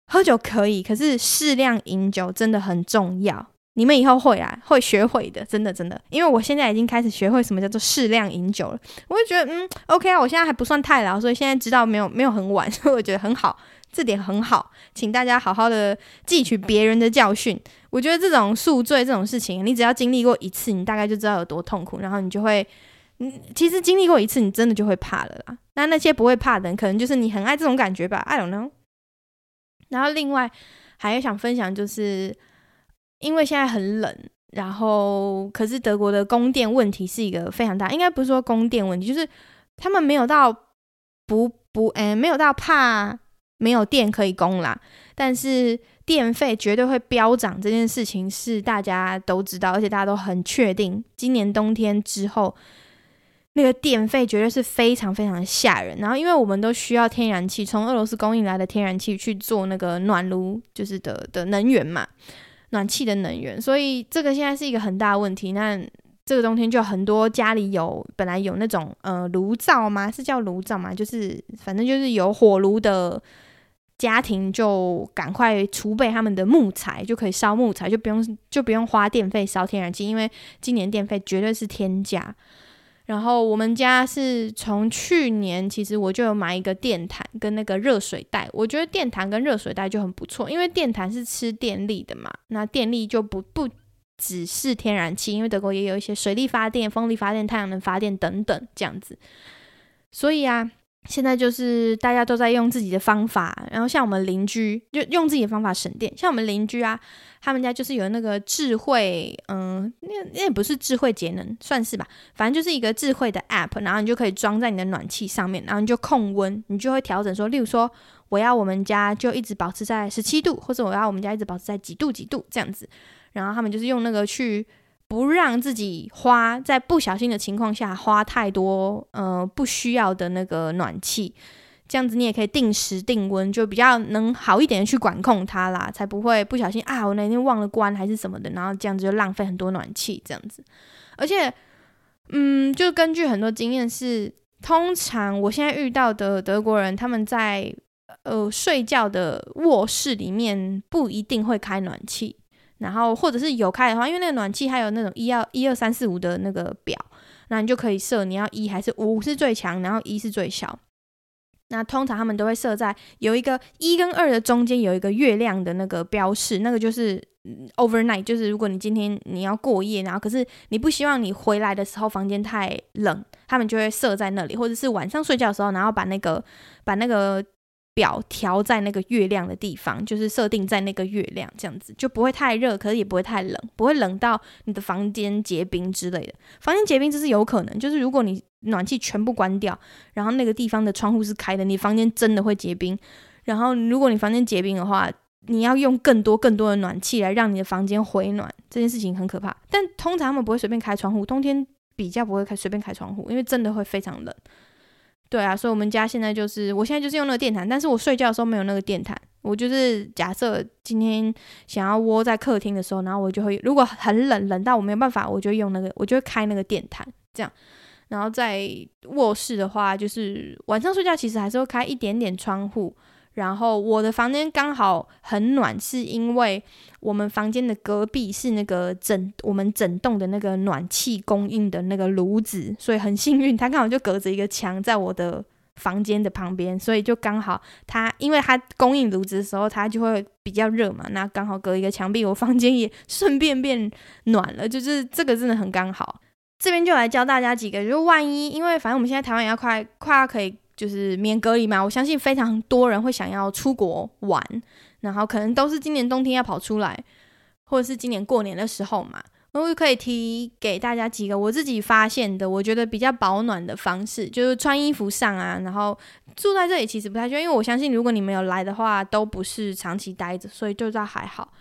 喝酒可以，可是适量饮酒真的很重要。你们以后会啊，会学会的，真的真的，因为我现在已经开始学会什么叫做适量饮酒了。我就觉得，嗯，OK 啊，我现在还不算太老，所以现在知道没有没有很晚，所以我觉得很好，这点很好，请大家好好的汲取别人的教训。我觉得这种宿醉这种事情，你只要经历过一次，你大概就知道有多痛苦，然后你就会，嗯，其实经历过一次，你真的就会怕了啦。那那些不会怕的人，可能就是你很爱这种感觉吧，I don't know。然后另外还有想分享就是。因为现在很冷，然后可是德国的供电问题是一个非常大，应该不是说供电问题，就是他们没有到不不，哎，没有到怕没有电可以供啦，但是电费绝对会飙涨，这件事情是大家都知道，而且大家都很确定，今年冬天之后那个电费绝对是非常非常吓人。然后因为我们都需要天然气，从俄罗斯供应来的天然气去做那个暖炉，就是的的能源嘛。暖气的能源，所以这个现在是一个很大的问题。那这个冬天就很多家里有本来有那种呃炉灶吗？是叫炉灶吗？就是反正就是有火炉的家庭，就赶快储备他们的木材，就可以烧木材，就不用就不用花电费烧天然气，因为今年电费绝对是天价。然后我们家是从去年，其实我就有买一个电毯跟那个热水袋。我觉得电毯跟热水袋就很不错，因为电毯是吃电力的嘛，那电力就不不只是天然气，因为德国也有一些水力发电、风力发电、太阳能发电等等这样子。所以啊，现在就是大家都在用自己的方法，然后像我们邻居就用自己的方法省电，像我们邻居啊。他们家就是有那个智慧，嗯，那那也不是智慧节能，算是吧，反正就是一个智慧的 app，然后你就可以装在你的暖气上面，然后你就控温，你就会调整说，例如说我要我们家就一直保持在十七度，或者我要我们家一直保持在几度几度这样子，然后他们就是用那个去不让自己花在不小心的情况下花太多，呃，不需要的那个暖气。这样子你也可以定时定温，就比较能好一点的去管控它啦，才不会不小心啊，我那天忘了关还是什么的，然后这样子就浪费很多暖气这样子。而且，嗯，就根据很多经验是，通常我现在遇到的德国人，他们在呃睡觉的卧室里面不一定会开暖气，然后或者是有开的话，因为那个暖气还有那种一二一二三四五的那个表，那你就可以设你要一还是五是最强，然后一是最小。那通常他们都会设在有一个一跟二的中间有一个月亮的那个标示，那个就是 overnight，就是如果你今天你要过夜，然后可是你不希望你回来的时候房间太冷，他们就会设在那里，或者是晚上睡觉的时候，然后把那个把那个。表调在那个月亮的地方，就是设定在那个月亮，这样子就不会太热，可是也不会太冷，不会冷到你的房间结冰之类的。房间结冰这是有可能，就是如果你暖气全部关掉，然后那个地方的窗户是开的，你房间真的会结冰。然后如果你房间结冰的话，你要用更多更多的暖气来让你的房间回暖，这件事情很可怕。但通常他们不会随便开窗户，冬天比较不会开随便开窗户，因为真的会非常冷。对啊，所以我们家现在就是，我现在就是用那个电毯，但是我睡觉的时候没有那个电毯。我就是假设今天想要窝在客厅的时候，然后我就会，如果很冷，冷到我没有办法，我就用那个，我就会开那个电毯这样。然后在卧室的话，就是晚上睡觉其实还是会开一点点窗户。然后我的房间刚好很暖，是因为我们房间的隔壁是那个整我们整栋的那个暖气供应的那个炉子，所以很幸运，它刚好就隔着一个墙在我的房间的旁边，所以就刚好它因为它供应炉子的时候，它就会比较热嘛，那刚好隔一个墙壁，我房间也 顺便变暖了，就是这个真的很刚好。这边就来教大家几个，就是万一因为反正我们现在台湾也要快快要可以。就是免隔离嘛，我相信非常多人会想要出国玩，然后可能都是今年冬天要跑出来，或者是今年过年的时候嘛，我就可以提给大家几个我自己发现的，我觉得比较保暖的方式，就是穿衣服上啊，然后住在这里其实不太需要，因为我相信如果你们有来的话，都不是长期待着，所以就倒还好。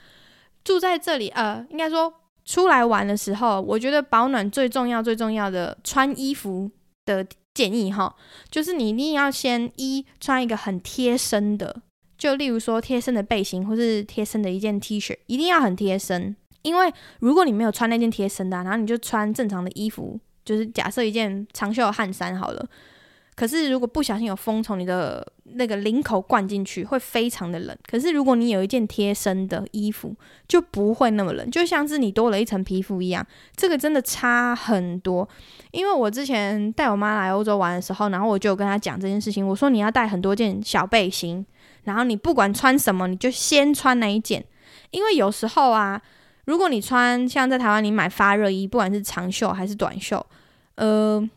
住在这里，呃，应该说出来玩的时候，我觉得保暖最重要、最重要的穿衣服的。建议哈，就是你一定要先一穿一个很贴身的，就例如说贴身的背心，或是贴身的一件 T 恤，一定要很贴身。因为如果你没有穿那件贴身的，然后你就穿正常的衣服，就是假设一件长袖汗衫好了。可是如果不小心有风从你的那个领口灌进去，会非常的冷。可是如果你有一件贴身的衣服，就不会那么冷，就像是你多了一层皮肤一样。这个真的差很多。因为我之前带我妈来欧洲玩的时候，然后我就跟她讲这件事情，我说你要带很多件小背心，然后你不管穿什么，你就先穿那一件。因为有时候啊，如果你穿像在台湾你买发热衣，不管是长袖还是短袖，呃。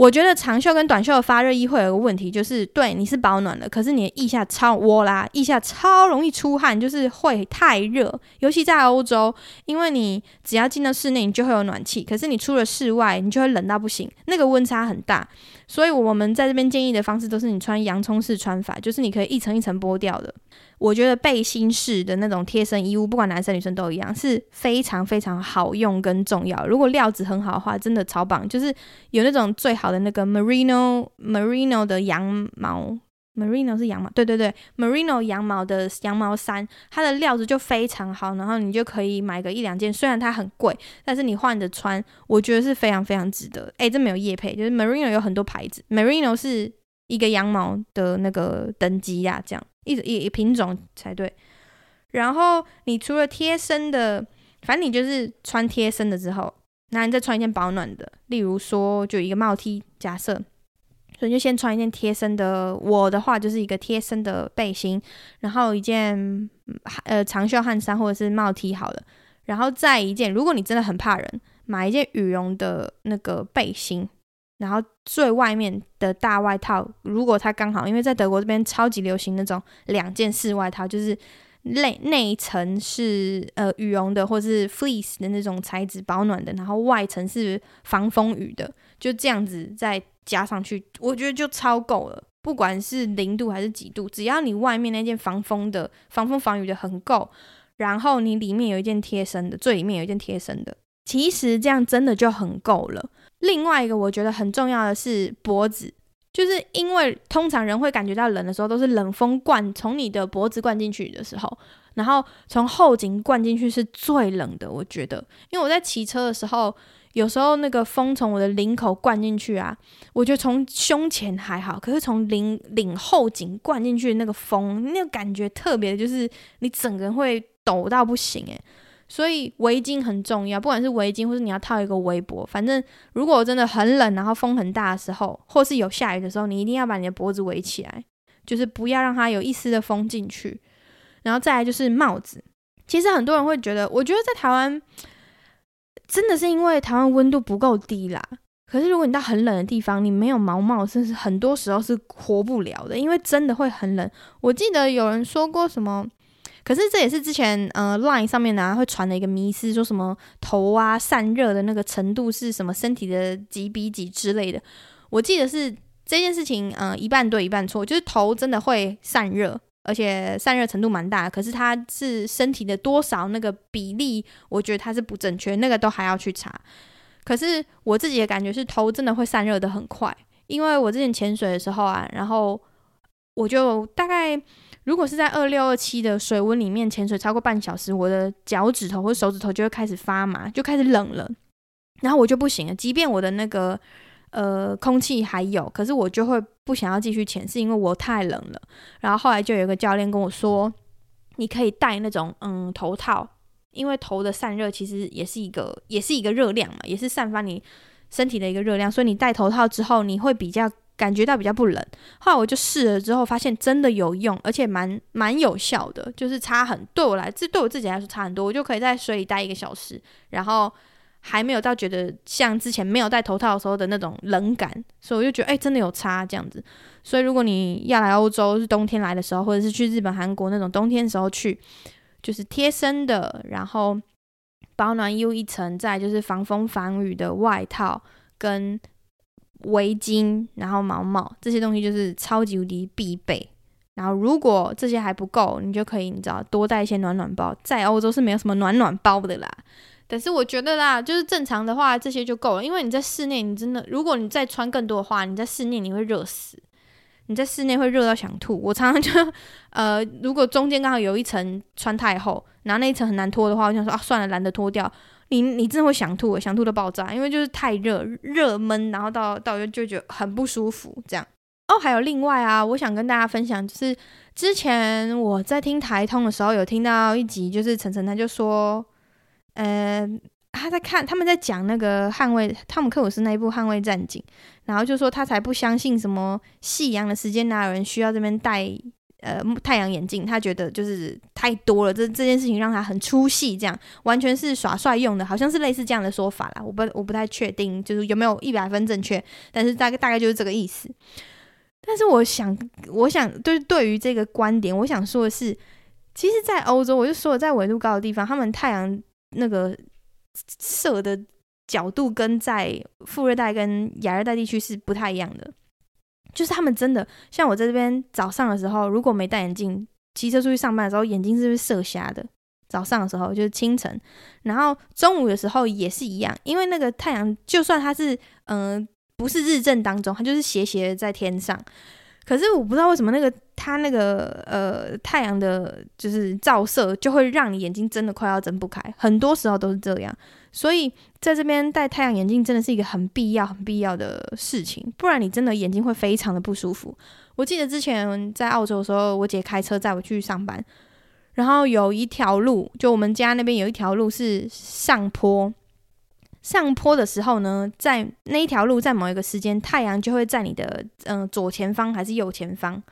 我觉得长袖跟短袖的发热衣会有个问题，就是对你是保暖的，可是你的腋下超窝啦，腋下超容易出汗，就是会太热。尤其在欧洲，因为你只要进到室内，你就会有暖气，可是你出了室外，你就会冷到不行，那个温差很大。所以我们在这边建议的方式都是你穿洋葱式穿法，就是你可以一层一层剥掉的。我觉得背心式的那种贴身衣物，不管男生女生都一样，是非常非常好用跟重要。如果料子很好的话，真的超棒。就是有那种最好的那个 merino merino 的羊毛，merino 是羊毛，对对对，merino 羊毛的羊毛衫，它的料子就非常好。然后你就可以买个一两件，虽然它很贵，但是你换着穿，我觉得是非常非常值得。诶、这没有业配，就是 merino 有很多牌子，merino 是一个羊毛的那个等级呀、啊，这样。一一一品种才对。然后你除了贴身的，反正你就是穿贴身的之后，那你再穿一件保暖的，例如说就一个帽 T，假设，所以就先穿一件贴身的。我的话就是一个贴身的背心，然后一件呃长袖汗衫或者是帽 T 好了，然后再一件，如果你真的很怕冷，买一件羽绒的那个背心。然后最外面的大外套，如果它刚好，因为在德国这边超级流行那种两件式外套，就是内内层是呃羽绒的或是 fleece 的那种材质保暖的，然后外层是防风雨的，就这样子在加上去，我觉得就超够了。不管是零度还是几度，只要你外面那件防风的、防风防雨的很够，然后你里面有一件贴身的，最里面有一件贴身的，其实这样真的就很够了。另外一个我觉得很重要的是脖子，就是因为通常人会感觉到冷的时候，都是冷风灌从你的脖子灌进去的时候，然后从后颈灌进去是最冷的。我觉得，因为我在骑车的时候，有时候那个风从我的领口灌进去啊，我觉得从胸前还好，可是从领领后颈灌进去的那个风，那个感觉特别的，就是你整个人会抖到不行诶。所以围巾很重要，不管是围巾或是你要套一个围脖，反正如果真的很冷，然后风很大的时候，或是有下雨的时候，你一定要把你的脖子围起来，就是不要让它有一丝的风进去。然后再来就是帽子，其实很多人会觉得，我觉得在台湾真的是因为台湾温度不够低啦。可是如果你到很冷的地方，你没有毛毛，甚至很多时候是活不了的，因为真的会很冷。我记得有人说过什么。可是这也是之前呃 Line 上面呢、会传的一个迷思，说什么头啊散热的那个程度是什么身体的几比几之类的。我记得是这件事情，呃一半对一半错，就是头真的会散热，而且散热程度蛮大。可是它是身体的多少那个比例，我觉得它是不正确，那个都还要去查。可是我自己的感觉是头真的会散热得很快。因为我之前潜水的时候啊，然后我就大概如果是在二六二七的水温里面潜水超过半小时，我的脚趾头或手指头就会开始发麻，就开始冷了，然后我就不行了。即便我的那个呃空气还有，可是我就会不想要继续潜，是因为我太冷了。然后后来就有一个教练跟我说，你可以戴那种嗯头套，因为头的散热其实也是一个也是一个热量嘛，也是散发你。身体的一个热量，所以你戴头套之后，你会比较感觉到比较不冷。后来我就试了之后，发现真的有用，而且蛮蛮有效的，就是差很对我来，这对我自己来说差很多。我就可以在水里待一个小时，然后还没有到觉得像之前没有戴头套的时候的那种冷感，所以我就觉得哎、真的有差这样子。所以如果你要来欧洲是冬天来的时候，或者是去日本、韩国那种冬天的时候去，就是贴身的，然后。保暖衣物一层，再就是防风防雨的外套跟围巾，然后毛毛这些东西就是超级无敌必备。然后如果这些还不够，你就可以你知道多带一些暖暖包。在欧洲是没有什么暖暖包的啦，但是我觉得啦，就是正常的话这些就够了。因为你在室内，你真的如果你再穿更多的话，你在室内你会热死。你在室内会热到想吐，我常常就，呃，如果中间刚好有一层穿太厚，然后那一层很难脱的话，我想说啊，算了，懒得脱掉。你你真的会想吐，想吐到爆炸，因为就是太热，热闷，然后到到就就觉得很不舒服，这样。哦，还有另外啊，我想跟大家分享，就是之前我在听台通的时候，有听到一集，就是晨晨他就说，呃。他在看，他们在讲那个捍卫汤姆克鲁斯那一部《捍卫战警》，然后就说他才不相信什么夕阳的时间哪有人需要这边戴呃太阳眼镜，他觉得就是太多了，这这件事情让他很出戏，这样完全是耍帅用的，好像是类似这样的说法啦，我不我不太确定，就是有没有一百分正确，但是大概大概就是这个意思。但是我想，我想就是对于这个观点，我想说的是，其实，在欧洲，我就说了，在纬度高的地方，他们太阳那个。射的角度跟在富热带跟亚热带地区是不太一样的，就是他们真的像我在这边早上的时候，如果没戴眼镜，骑车出去上班的时候，眼睛是不是射瞎的？早上的时候就是清晨，然后中午的时候也是一样，因为那个太阳就算它是嗯、不是日正当中，它就是斜斜的在天上。可是我不知道为什么那个它那个呃太阳的，就是照射就会让你眼睛真的快要睁不开，很多时候都是这样。所以在这边戴太阳眼镜真的是一个很必要、很必要的事情，不然你真的眼睛会非常的不舒服。我记得之前在澳洲的时候，我姐开车载我去上班，然后有一条路，就我们家那边有一条路是上坡。上坡的时候呢，在那一条路，在某一个时间，太阳就会在你的嗯、左前方还是右前方，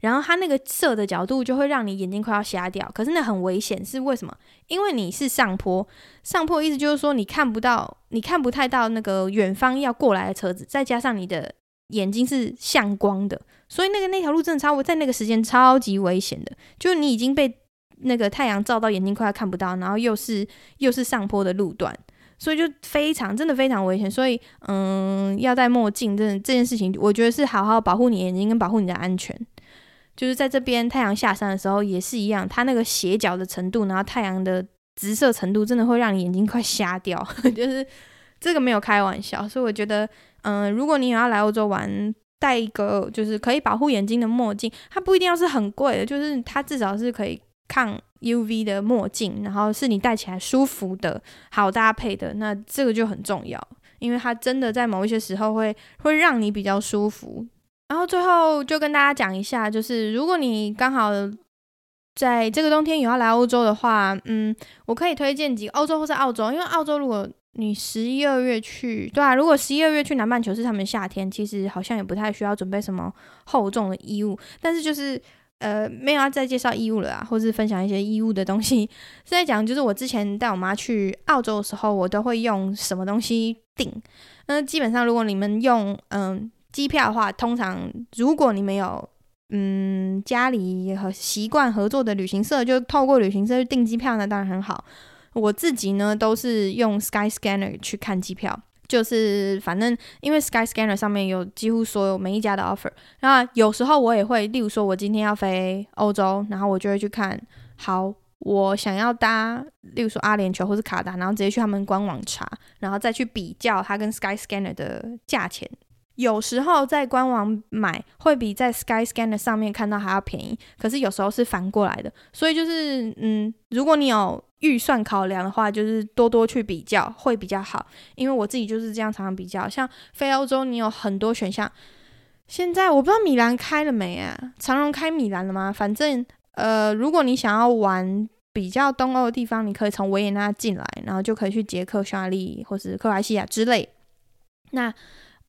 然后它那个射的角度就会让你眼睛快要瞎掉。可是那很危险，是为什么？因为你是上坡，上坡意思就是说你看不到，你看不太到那个远方要过来的车子，再加上你的眼睛是向光的，所以那个那条路真的超在那个时间超级危险的，就是你已经被那个太阳照到眼睛快要看不到，然后又是又是上坡的路段。所以就非常，真的非常危险。所以，嗯，要戴墨镜，真的这件事情，我觉得是好好保护你眼睛跟保护你的安全。就是在这边太阳下山的时候也是一样，它那个斜角的程度，然后太阳的直射程度，真的会让你眼睛快瞎掉。就是这个没有开玩笑。所以我觉得，嗯，如果你有要来欧洲玩，戴一个就是可以保护眼睛的墨镜，它不一定要是很贵的，就是它至少是可以抗。UV 的墨镜，然后是你戴起来舒服的、好搭配的，那这个就很重要，因为它真的在某一些时候会会让你比较舒服。然后最后就跟大家讲一下，就是如果你刚好在这个冬天有要来欧洲的话，嗯，我可以推荐几个欧洲或是澳洲，因为澳洲如果你十一二月去，对啊，如果十一二月去南半球是他们夏天，其实好像也不太需要准备什么厚重的衣物，但是就是。呃，没有要再介绍衣物了啊，或是分享一些衣物的东西。是在讲，就是我之前带我妈去澳洲的时候，我都会用什么东西订？那基本上，如果你们用嗯机票的话，通常如果你们有嗯家里和习惯合作的旅行社，就透过旅行社去订机票呢，当然很好。我自己呢，都是用 Skyscanner 去看机票。就是反正因为 Skyscanner 上面有几乎所有每一家的 offer，那有时候我也会，例如说我今天要飞欧洲，然后我就会去看，好，我想要搭，例如说阿联酋或是卡达，然后直接去他们官网查，然后再去比较它跟 Skyscanner 的价钱，有时候在官网买会比在 Skyscanner 上面看到还要便宜，可是有时候是反过来的。所以就是，嗯，如果你有预算考量的话，就是多多去比较会比较好。因为我自己就是这样常常比较，像非欧洲，你有很多选项。现在我不知道米兰开了没啊？长荣开米兰了吗？反正，呃，如果你想要玩比较东欧的地方，你可以从维也纳进来，然后就可以去捷克、匈牙利或是克罗埃西亚之类。那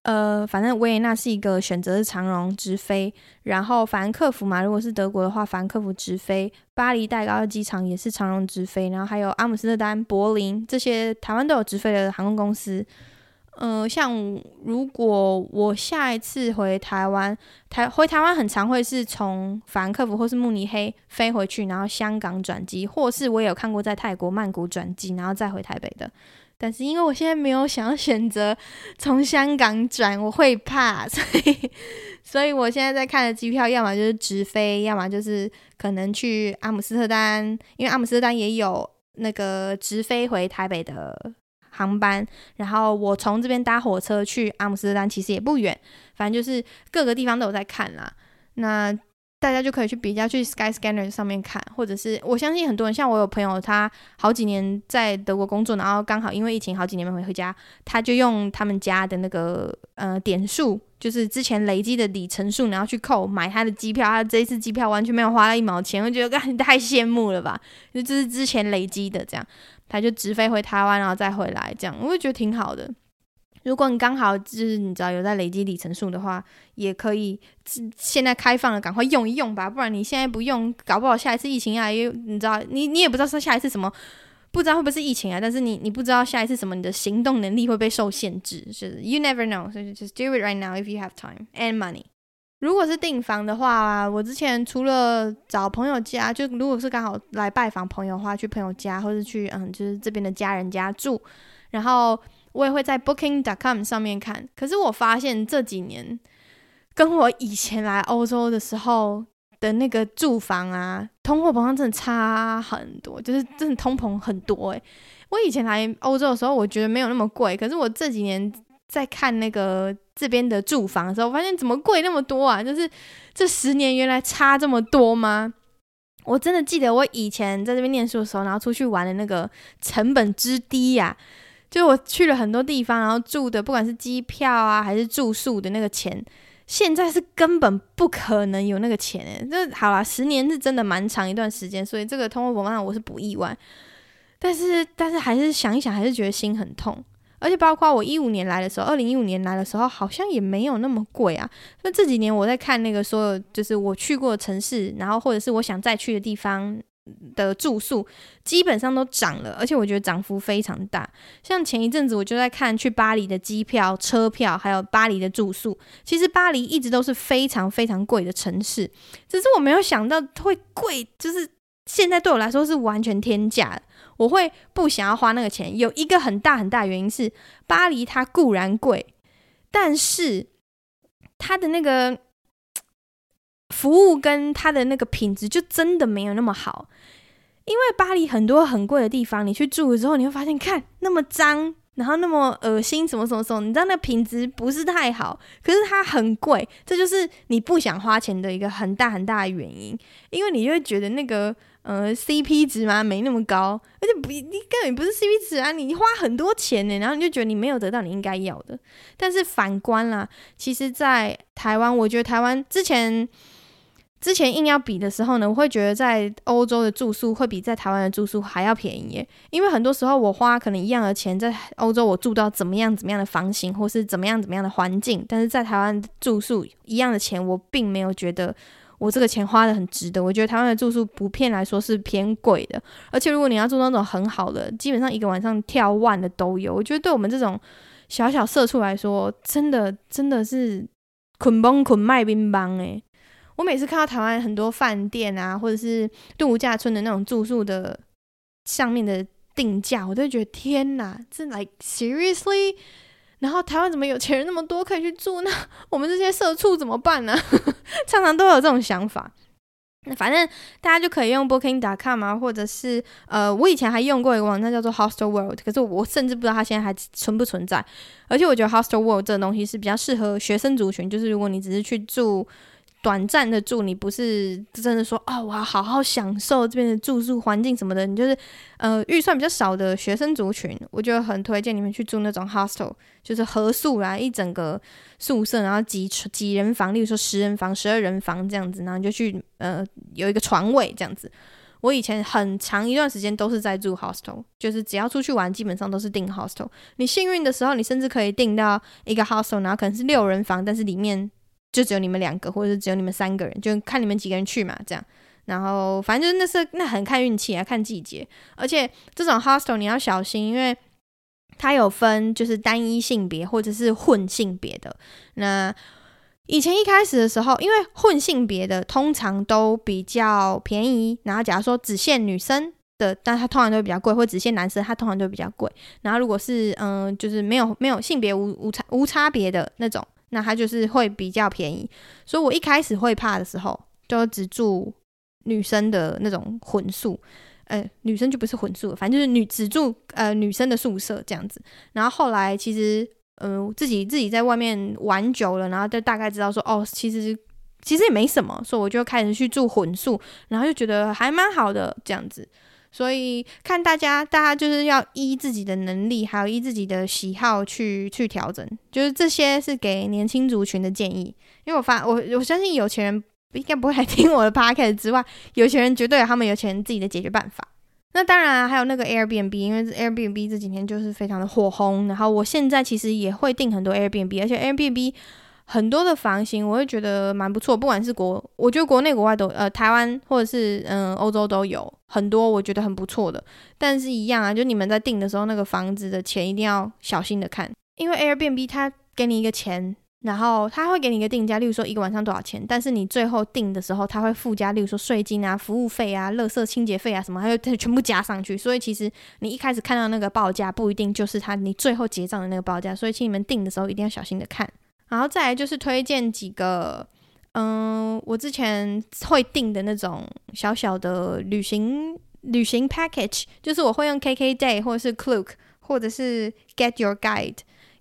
呃，反正维也纳是一个选择是长荣直飞，然后法兰克福嘛，如果是德国的话，法兰克福直飞，巴黎戴高乐机场也是长荣直飞，然后还有阿姆斯特丹、柏林这些台湾都有直飞的航空公司。呃，像如果我下一次回台湾，台回台湾很常会是从法兰克福或是慕尼黑飞回去，然后香港转机，或是我也有看过在泰国曼谷转机，然后再回台北的。但是因为我现在没有想要选择从香港转，我会怕，所以，所以我现在在看的机票，要么就是直飞，要么就是可能去阿姆斯特丹，因为阿姆斯特丹也有那个直飞回台北的航班。然后我从这边搭火车去阿姆斯特丹，其实也不远，反正就是各个地方都有在看啦。那。大家就可以去比较，去 Skyscanner 上面看，或者是我相信很多人，像我有朋友，他好几年在德国工作，然后刚好因为疫情，好几年没回家，他就用他们家的那个呃点数，就是之前累积的里程数，然后去扣买他的机票，他这一次机票完全没有花了一毛钱，我觉得你太羡慕了吧，就这是之前累积的这样，他就直飞回台湾，然后再回来这样，我会觉得挺好的。如果你刚好就是你知道有在累积里程数的话，也可以现在开放了，赶快用一用吧，不然你现在不用，搞不好下一次疫情啊，又你知道你你也不知道说下一次什么，不知道会不会是疫情啊，但是你你不知道下一次什么，你的行动能力会被受限制，就是 you never know，所以 just do it right now if you have time and money。如果是订房的话，我之前除了找朋友家，就如果是刚好来拜访朋友的话，去朋友家或者去嗯就是这边的家人家住，然后。我也会在 Booking.com 上面看，可是我发现这几年跟我以前来欧洲的时候的那个住房啊，通货膨胀真的差很多，就是真的通膨很多诶，我以前来欧洲的时候，我觉得没有那么贵，可是我这几年在看那个这边的住房的时候，我发现怎么贵那么多啊？就是这十年原来差这么多吗？我真的记得我以前在这边念书的时候，然后出去玩的那个成本之低呀。就我去了很多地方，然后住的不管是机票啊还是住宿的那个钱，现在是根本不可能有那个钱诶。这好啦，十年是真的蛮长一段时间，所以这个通货膨胀我是不意外。但是但是还是想一想，还是觉得心很痛。而且包括我一五年来的时候，二零一五年来的时候，好像也没有那么贵啊。那这几年我在看那个所有就是我去过城市，然后或者是我想再去的地方。的住宿基本上都涨了，而且我觉得涨幅非常大。像前一阵子我就在看去巴黎的机票、车票，还有巴黎的住宿。其实巴黎一直都是非常非常贵的城市，只是我没有想到会贵，就是现在对我来说是完全天价。我会不想要花那个钱，有一个很大很大原因是巴黎它固然贵，但是它的那个。服务跟它的那个品质就真的没有那么好，因为巴黎很多很贵的地方，你去住了之后，你会发现，看那么脏，然后那么恶心，什么什么什么，你知道那品质不是太好，可是它很贵，这就是你不想花钱的一个很大很大的原因，因为你就会觉得那个呃 CP 值嘛没那么高，而且不你根本不是 CP 值啊，你花很多钱呢，然后你就觉得你没有得到你应该要的，但是反观啦，其实，在台湾，我觉得台湾之前。之前硬要比的时候呢，我会觉得在欧洲的住宿会比在台湾的住宿还要便宜耶，因为很多时候我花可能一样的钱在欧洲，我住到怎么样怎么样的房型，或是怎么样怎么样的环境，但是在台湾住宿一样的钱，我并没有觉得我这个钱花得很值得。我觉得台湾的住宿普遍来说是偏贵的，而且如果你要住那种很好的，基本上一个晚上跳万的都有。我觉得对我们这种小小社畜来说，真的真的是捆绑捆卖冰棒诶。我每次看到台湾很多饭店啊，或者是度假村的那种住宿的上面的定价，我都觉得天哪，这 like seriously？然后台湾怎么有钱人那么多可以去住呢？我们这些社畜怎么办呢？常常都有这种想法。那反正大家就可以用 Booking.com 啊，或者是呃，我以前还用过一个网站叫做 Hostel World，可是我甚至不知道它现在还存不存在。而且我觉得 Hostel World 这个东西是比较适合学生族群，就是如果你只是去住。短暂的住，你不是真的说哦，我要好好享受这边的住宿环境什么的。你就是呃预算比较少的学生族群，我就很推荐你们去住那种 hostel，就是合宿啦，一整个宿舍，然后几几人房，例如说十人房、十二人房这样子，然后你就去呃有一个床位这样子。我以前很长一段时间都是在住 hostel，就是只要出去玩，基本上都是订 hostel。你幸运的时候，你甚至可以订到一个 hostel，然后可能是六人房，但是里面。就只有你们两个，或者是只有你们三个人，就看你们几个人去嘛，这样。然后反正就是那是那很看运气啊，看季节。而且这种 hostel 你要小心，因为它有分就是单一性别或者是混性别的。那以前一开始的时候，因为混性别的通常都比较便宜，然后假如说只限女生的，但它通常都会比较贵；或只限男生，它通常都会比较贵。然后如果是嗯、就是没有没有性别无无差无差别的那种。那它就是会比较便宜，所以我一开始会怕的时候，就只住女生的那种混宿，呃，女生就不是混宿，反正就是女只住呃女生的宿舍这样子。然后后来其实，嗯、呃，自己自己在外面玩久了，然后就大概知道说，哦，其实其实也没什么，所以我就开始去住混宿，然后就觉得还蛮好的这样子。所以看大家，大家就是要依自己的能力，还有依自己的喜好去去调整。就是这些是给年轻族群的建议，因为我发我我相信有钱人应该不会来听我的 p o c a s t 之外，有钱人绝对有他们有钱人自己的解决办法。那当然还有那个 Airbnb，因为 Airbnb 这几天就是非常的火红，然后我现在其实也会订很多 Airbnb，而且 Airbnb。很多的房型我会觉得蛮不错，不管是国，我觉得国内国外都，呃，台湾或者是嗯欧洲都有很多我觉得很不错的。但是一样啊，就你们在订的时候，那个房子的钱一定要小心的看，因为 Airbnb 它给你一个钱，然后他会给你一个定价，例如说一个晚上多少钱，但是你最后订的时候，他会附加，例如说税金啊、服务费啊、垃圾清洁费啊什么，还有它全部加上去。所以其实你一开始看到那个报价，不一定就是他你最后结账的那个报价。所以请你们订的时候一定要小心的看。然后再来就是推荐几个，嗯，我之前会订的那种小小的旅行旅行 package，就是我会用 KKday 或者是 Klook 或者是 Get Your Guide。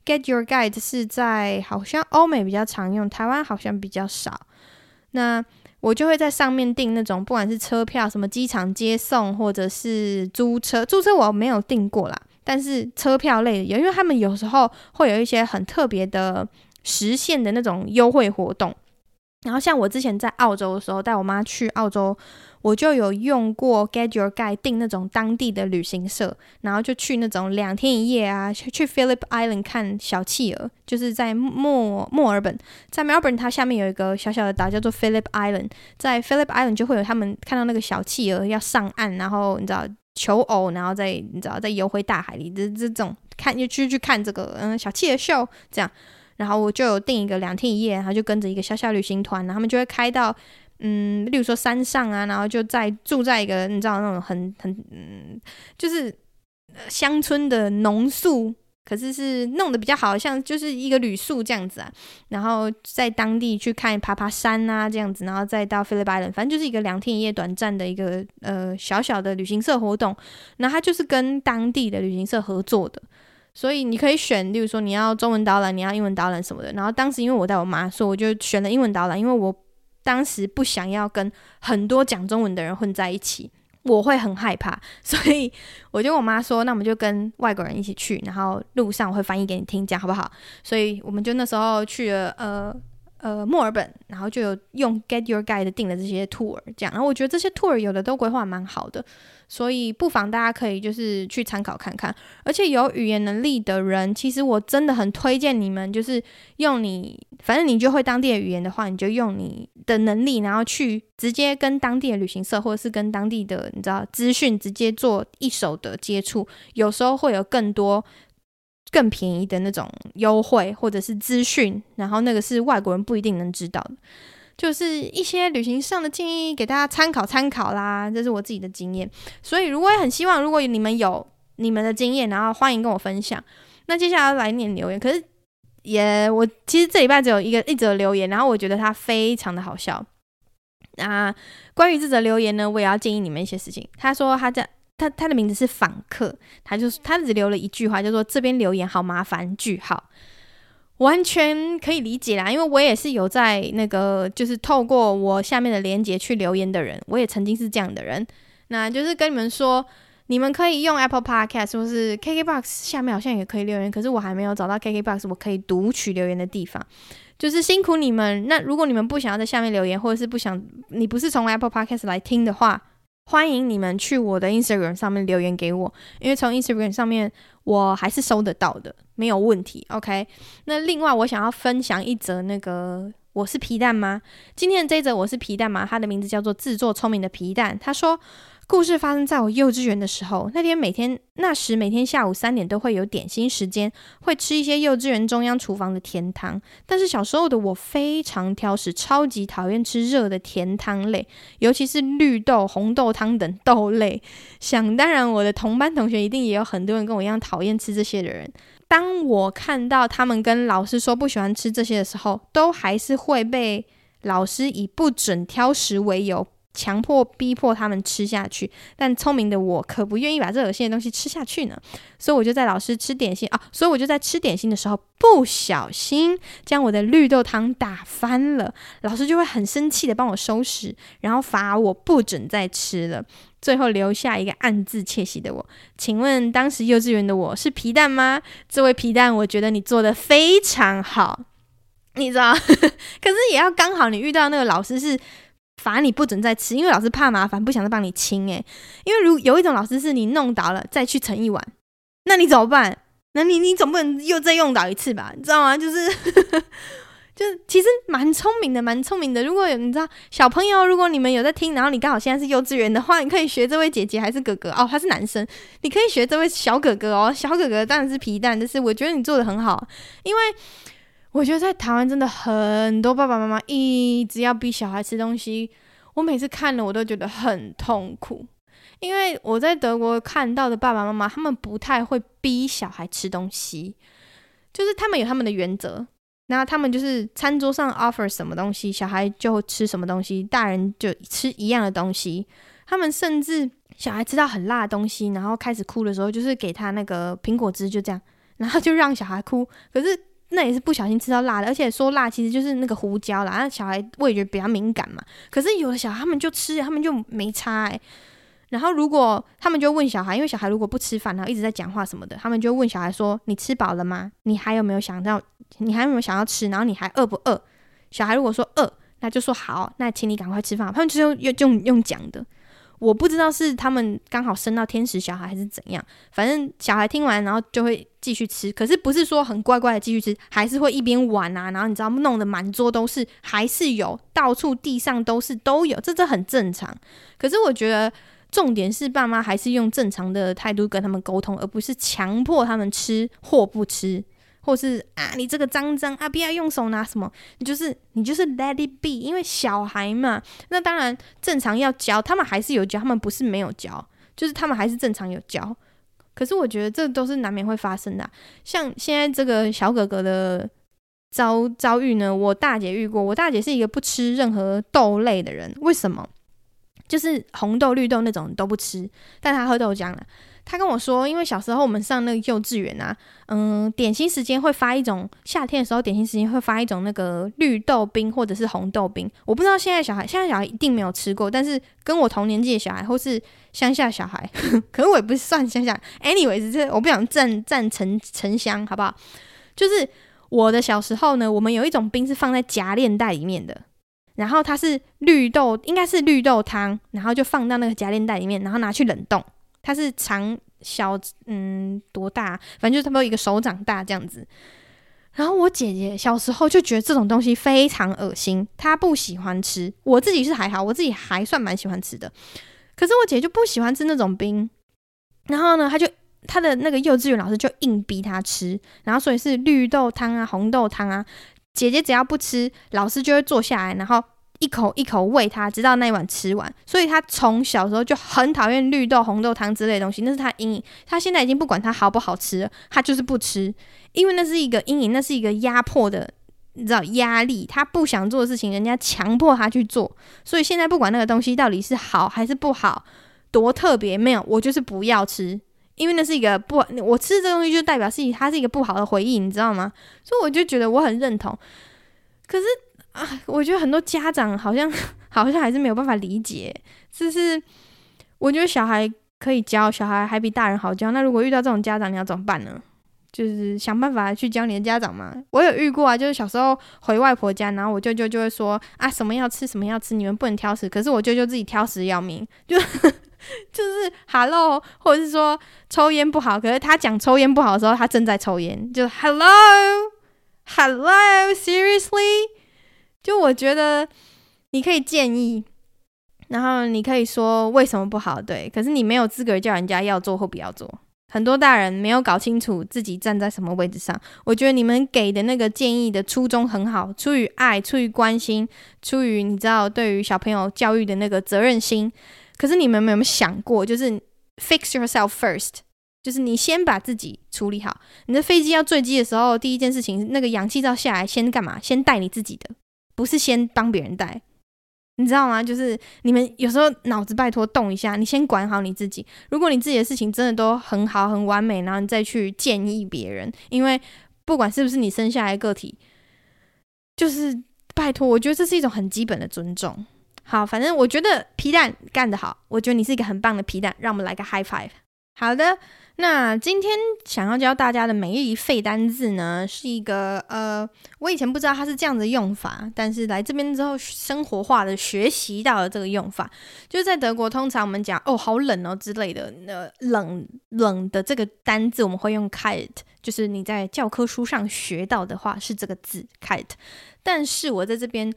Get Your Guide 是在好像欧美比较常用，台湾好像比较少。那我就会在上面订那种不管是车票、什么机场接送或者是租车，租车我没有订过啦，但是车票类的有，因为他们有时候会有一些很特别的。实现的那种优惠活动，然后像我之前在澳洲的时候，带我妈去澳洲，我就有用过 Get Your Guide 订那种当地的旅行社，然后就去那种两天一夜啊，去去 Phillip Island 看小企鹅，就是在墨墨尔本，在 Melbourne 它下面有一个小小的岛叫做 Phillip Island，在 Phillip Island 就会有他们看到那个小企鹅要上岸，然后你知道求偶，然后再你知道再游回大海里，这这种看就去去看这个嗯小企鹅秀这样。然后我就有订一个两天一夜，然后就跟着一个小小旅行团，然后他们就会开到，嗯，例如说山上啊，然后就在住在一个你知道那种很很嗯，就是乡村的农宿，可是是弄得比较好，像就是一个旅宿这样子啊。然后在当地去看爬爬山啊这样子，然后再到 Phillip Island，反正就是一个两天一夜短暂的一个呃小小的旅行社活动。然后他就是跟当地的旅行社合作的。所以你可以选，例如说你要中文导览，你要英文导览什么的。然后当时因为我带我妈，所以我就选了英文导览，因为我当时不想要跟很多讲中文的人混在一起，我会很害怕。所以我就跟我妈说，那我们就跟外国人一起去，然后路上我会翻译给你听，讲好不好？所以我们就那时候去了呃呃墨尔本，然后就有用 Get Your Guide 订了这些 tour，这样。然后我觉得这些 tour 有的都规划蛮好的。所以不妨大家可以就是去参考看看，而且有语言能力的人，其实我真的很推荐你们，就是用你，反正你就会当地的语言的话，你就用你的能力，然后去直接跟当地的旅行社或者是跟当地的你知道资讯直接做一手的接触，有时候会有更多更便宜的那种优惠或者是资讯，然后那个是外国人不一定能知道的。就是一些旅行上的建议，给大家参考参考啦。这是我自己的经验，所以如果也很希望，如果你们有你们的经验，然后欢迎跟我分享。那接下来来念留言，可是也我其实这礼拜只有一个一则留言，然后我觉得他非常的好笑。那关于这则留言呢，我也要建议你们一些事情。他说他在他他的名字是访客，他就他只留了一句话，就说这边留言好麻烦句号，完全可以理解啦，因为我也是有在那个就是透过我下面的连接去留言的人，我也曾经是这样的人。那就是跟你们说，你们可以用 Apple Podcast 或是 KKBox 下面好像也可以留言，可是我还没有找到 KKBox 我可以读取留言的地方。就是辛苦你们。那如果你们不想要在下面留言，或者是不想你不是从 Apple Podcast 来听的话，欢迎你们去我的 Instagram 上面留言给我，因为从 Instagram 上面我还是搜得到的，没有问题。OK。那另外我想要分享一则那个我是皮蛋吗？今天的这一则我是皮蛋吗？他的名字叫做自作聪明的皮蛋。他说。故事发生在我幼稚园的时候。那天每天那时每天下午三点都会有点心时间，会吃一些幼稚园中央厨房的甜汤。但是小时候的我非常挑食，超级讨厌吃热的甜汤类，尤其是绿豆、红豆汤等豆类。想当然，我的同班同学一定也有很多人跟我一样讨厌吃这些的人。当我看到他们跟老师说不喜欢吃这些的时候，都还是会被老师以不准挑食为由。强迫逼迫他们吃下去，但聪明的我可不愿意把这恶心的东西吃下去呢。所以我就在老师吃点心啊，所以我就在吃点心的时候不小心将我的绿豆汤打翻了，老师就会很生气的帮我收拾，然后罚我不准再吃了，最后留下一个暗自窃喜的我。请问当时幼稚园的我是皮蛋吗？这位皮蛋，我觉得你做的非常好，你知道，可是也要刚好你遇到那个老师是。罚你不准再吃，因为老师怕麻烦，不想再帮你清。诶，因为如有一种老师是你弄倒了再去盛一碗，那你怎么办？那你你总不能又再用倒一次吧？你知道吗？就是 就是其实蛮聪明的，蛮聪明的。如果有你知道小朋友，如果你们有在听，然后你刚好现在是幼稚园的话，你可以学这位姐姐还是哥哥哦，他是男生，你可以学这位小哥哥哦。小哥哥当然是皮蛋，但是我觉得你做的很好，因为。我觉得在台湾真的很多爸爸妈妈一直要逼小孩吃东西，我每次看了我都觉得很痛苦，因为我在德国看到的爸爸妈妈，他们不太会逼小孩吃东西，就是他们有他们的原则，然后他们就是餐桌上 offer 什么东西，小孩就吃什么东西，大人就吃一样的东西，他们甚至小孩吃到很辣的东西，然后开始哭的时候，就是给他那个苹果汁，就这样，然后就让小孩哭，可是。那也是不小心吃到辣的，而且说辣其实就是那个胡椒啦。那小孩味觉比较敏感嘛，可是有的小孩他们就吃，他们就没差欸。然后如果他们就问小孩，因为小孩如果不吃饭，然后一直在讲话什么的，他们就问小孩说：“你吃饱了吗？你还有没有想到？你还有没有想要吃？然后你还饿不饿？”小孩如果说饿，那就说好，那请你赶快吃饭。他们就用用用用讲的。我不知道是他们刚好生到天使小孩还是怎样，反正小孩听完然后就会继续吃，可是不是说很乖乖的继续吃，还是会一边玩啊，然后你知道弄得满桌都是，还是有到处地上都是都有，这这很正常。可是我觉得重点是爸妈还是用正常的态度跟他们沟通，而不是强迫他们吃或不吃。或是啊，你这个脏脏啊，不要用手拿什么，你就是你就是 let it be，因为小孩嘛，那当然正常要教，他们还是有教，他们不是没有教，就是他们还是正常有教。可是我觉得这都是难免会发生的，像现在这个小哥哥的遭遭遇呢，我大姐遇过，我大姐是一个不吃任何豆类的人，为什么？就是红豆、绿豆那种都不吃，但她喝豆浆了。他跟我说，因为小时候我们上那个幼稚园啊，嗯，点心时间会发一种，夏天的时候点心时间会发一种那个绿豆冰或者是红豆冰。我不知道现在小孩，现在小孩一定没有吃过，但是跟我同年纪的小孩或是乡下小孩，可能我也不算乡下。Anyways，这我不想站站城城乡，好不好？就是我的小时候呢，我们有一种冰是放在夹链袋里面的，然后它是绿豆，应该是绿豆汤，然后就放到那个夹链袋里面，然后拿去冷冻。它是长小，嗯，多大？反正就是差不多一个手掌大这样子。然后我姐姐小时候就觉得这种东西非常恶心，她不喜欢吃。我自己是还好，我自己还算蛮喜欢吃的。可是我姐就不喜欢吃那种冰。然后呢，她就她的那个幼稚园老师就硬逼她吃。然后所以是绿豆汤啊、红豆汤啊。姐姐只要不吃，老师就会坐下来，然后。一口一口喂他，直到那一碗吃完。所以他从小时候就很讨厌绿豆、红豆汤之类的东西，那是他阴影。他现在已经不管它好不好吃了，他就是不吃，因为那是一个阴影，那是一个压迫的你知道压力，他不想做的事情，人家强迫他去做。所以现在不管那个东西到底是好还是不好，多特别没有，我就是不要吃，因为那是一个不，我吃这东西就代表是它是一个不好的回忆，你知道吗？所以我就觉得我很认同。可是啊，我觉得很多家长好像 好像还是没有办法理解，就是我觉得小孩可以教，小孩还比大人好教。那如果遇到这种家长，你要怎么办呢？就是想办法去教你的家长嘛。我有遇过啊，就是小时候回外婆家，然后我舅舅就会说啊，什么要吃，什么要吃，你们不能挑食。可是我舅舅自己挑食要命，就 就是哈喽，或者是说抽烟不好。可是他讲抽烟不好的时候，他正在抽烟，就 Hello，Hello，Seriously，就我觉得你可以建议，然后你可以说为什么不好，对。可是你没有资格叫人家要做或不要做。很多大人没有搞清楚自己站在什么位置上。我觉得你们给的那个建议的初衷很好，出于爱，出于关心，出于你知道对于小朋友教育的那个责任心。可是你们有没有想过，就是 fix yourself first，就是你先把自己处理好。你的飞机要坠机的时候，第一件事情，那个氧气罩下来，先干嘛？先带你自己的，不是先帮别人带。你知道吗？就是你们有时候脑子拜托动一下，你先管好你自己。如果你自己的事情真的都很好、很完美，然后你再去建议别人，因为不管是不是你生下来个体，就是拜托，我觉得这是一种很基本的尊重。好，反正我觉得皮蛋干得好，我觉得你是一个很棒的皮蛋，让我们来个 high five。好的。那今天想要教大家的每日一废单字呢，是一个呃，我以前不知道它是这样的用法，但是来这边之后生活化的学习到了这个用法。就是在德国，通常我们讲哦，好冷哦之类的，呃，冷冷的这个单字我们会用 kalt，就是你在教科书上学到的话是这个字 kalt。但是我在这边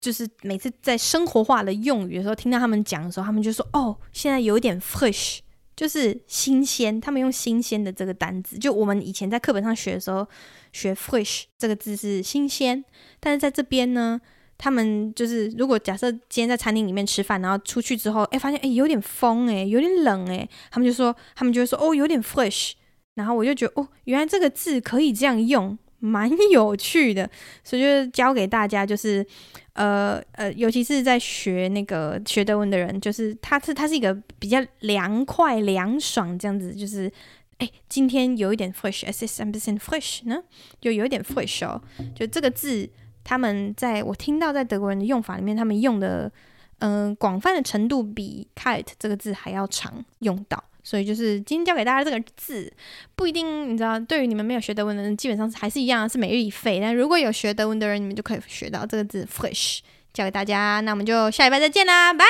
就是每次在生活化的用语的时候，听到他们讲的时候，他们就说哦，现在有点 frisch。就是新鲜，他们用新鲜的这个单字，就我们以前在课本上学的时候，学 fresh 这个字是新鲜，但是在这边呢，他们就是如果假设今天在餐厅里面吃饭，然后出去之后，哎，发现哎有点风，哎，有点冷，哎，他们就说，他们就会说，哦，有点 fresh，然后我就觉得，哦，原来这个字可以这样用。蛮 有趣的，所以就是教给大家，就是呃呃，尤其是在学那个学德文的人，就是它是它是一个比较凉快凉爽这样子，就是哎，今天有一点 fresh，es ist ein bisschen fresh 呢，就有一点 fresh 哦，就这个字，他们在我听到在德国人的用法里面，他们用的嗯、广泛的程度比 kalt 这个字还要常用到。所以就是今天教给大家这个字，不一定你知道，对于你们没有学德文的人，基本上还是一样是每日一费。但如果有学德文的人，你们就可以学到这个字 frisch，教给大家。那我们就下礼拜再见啦，拜。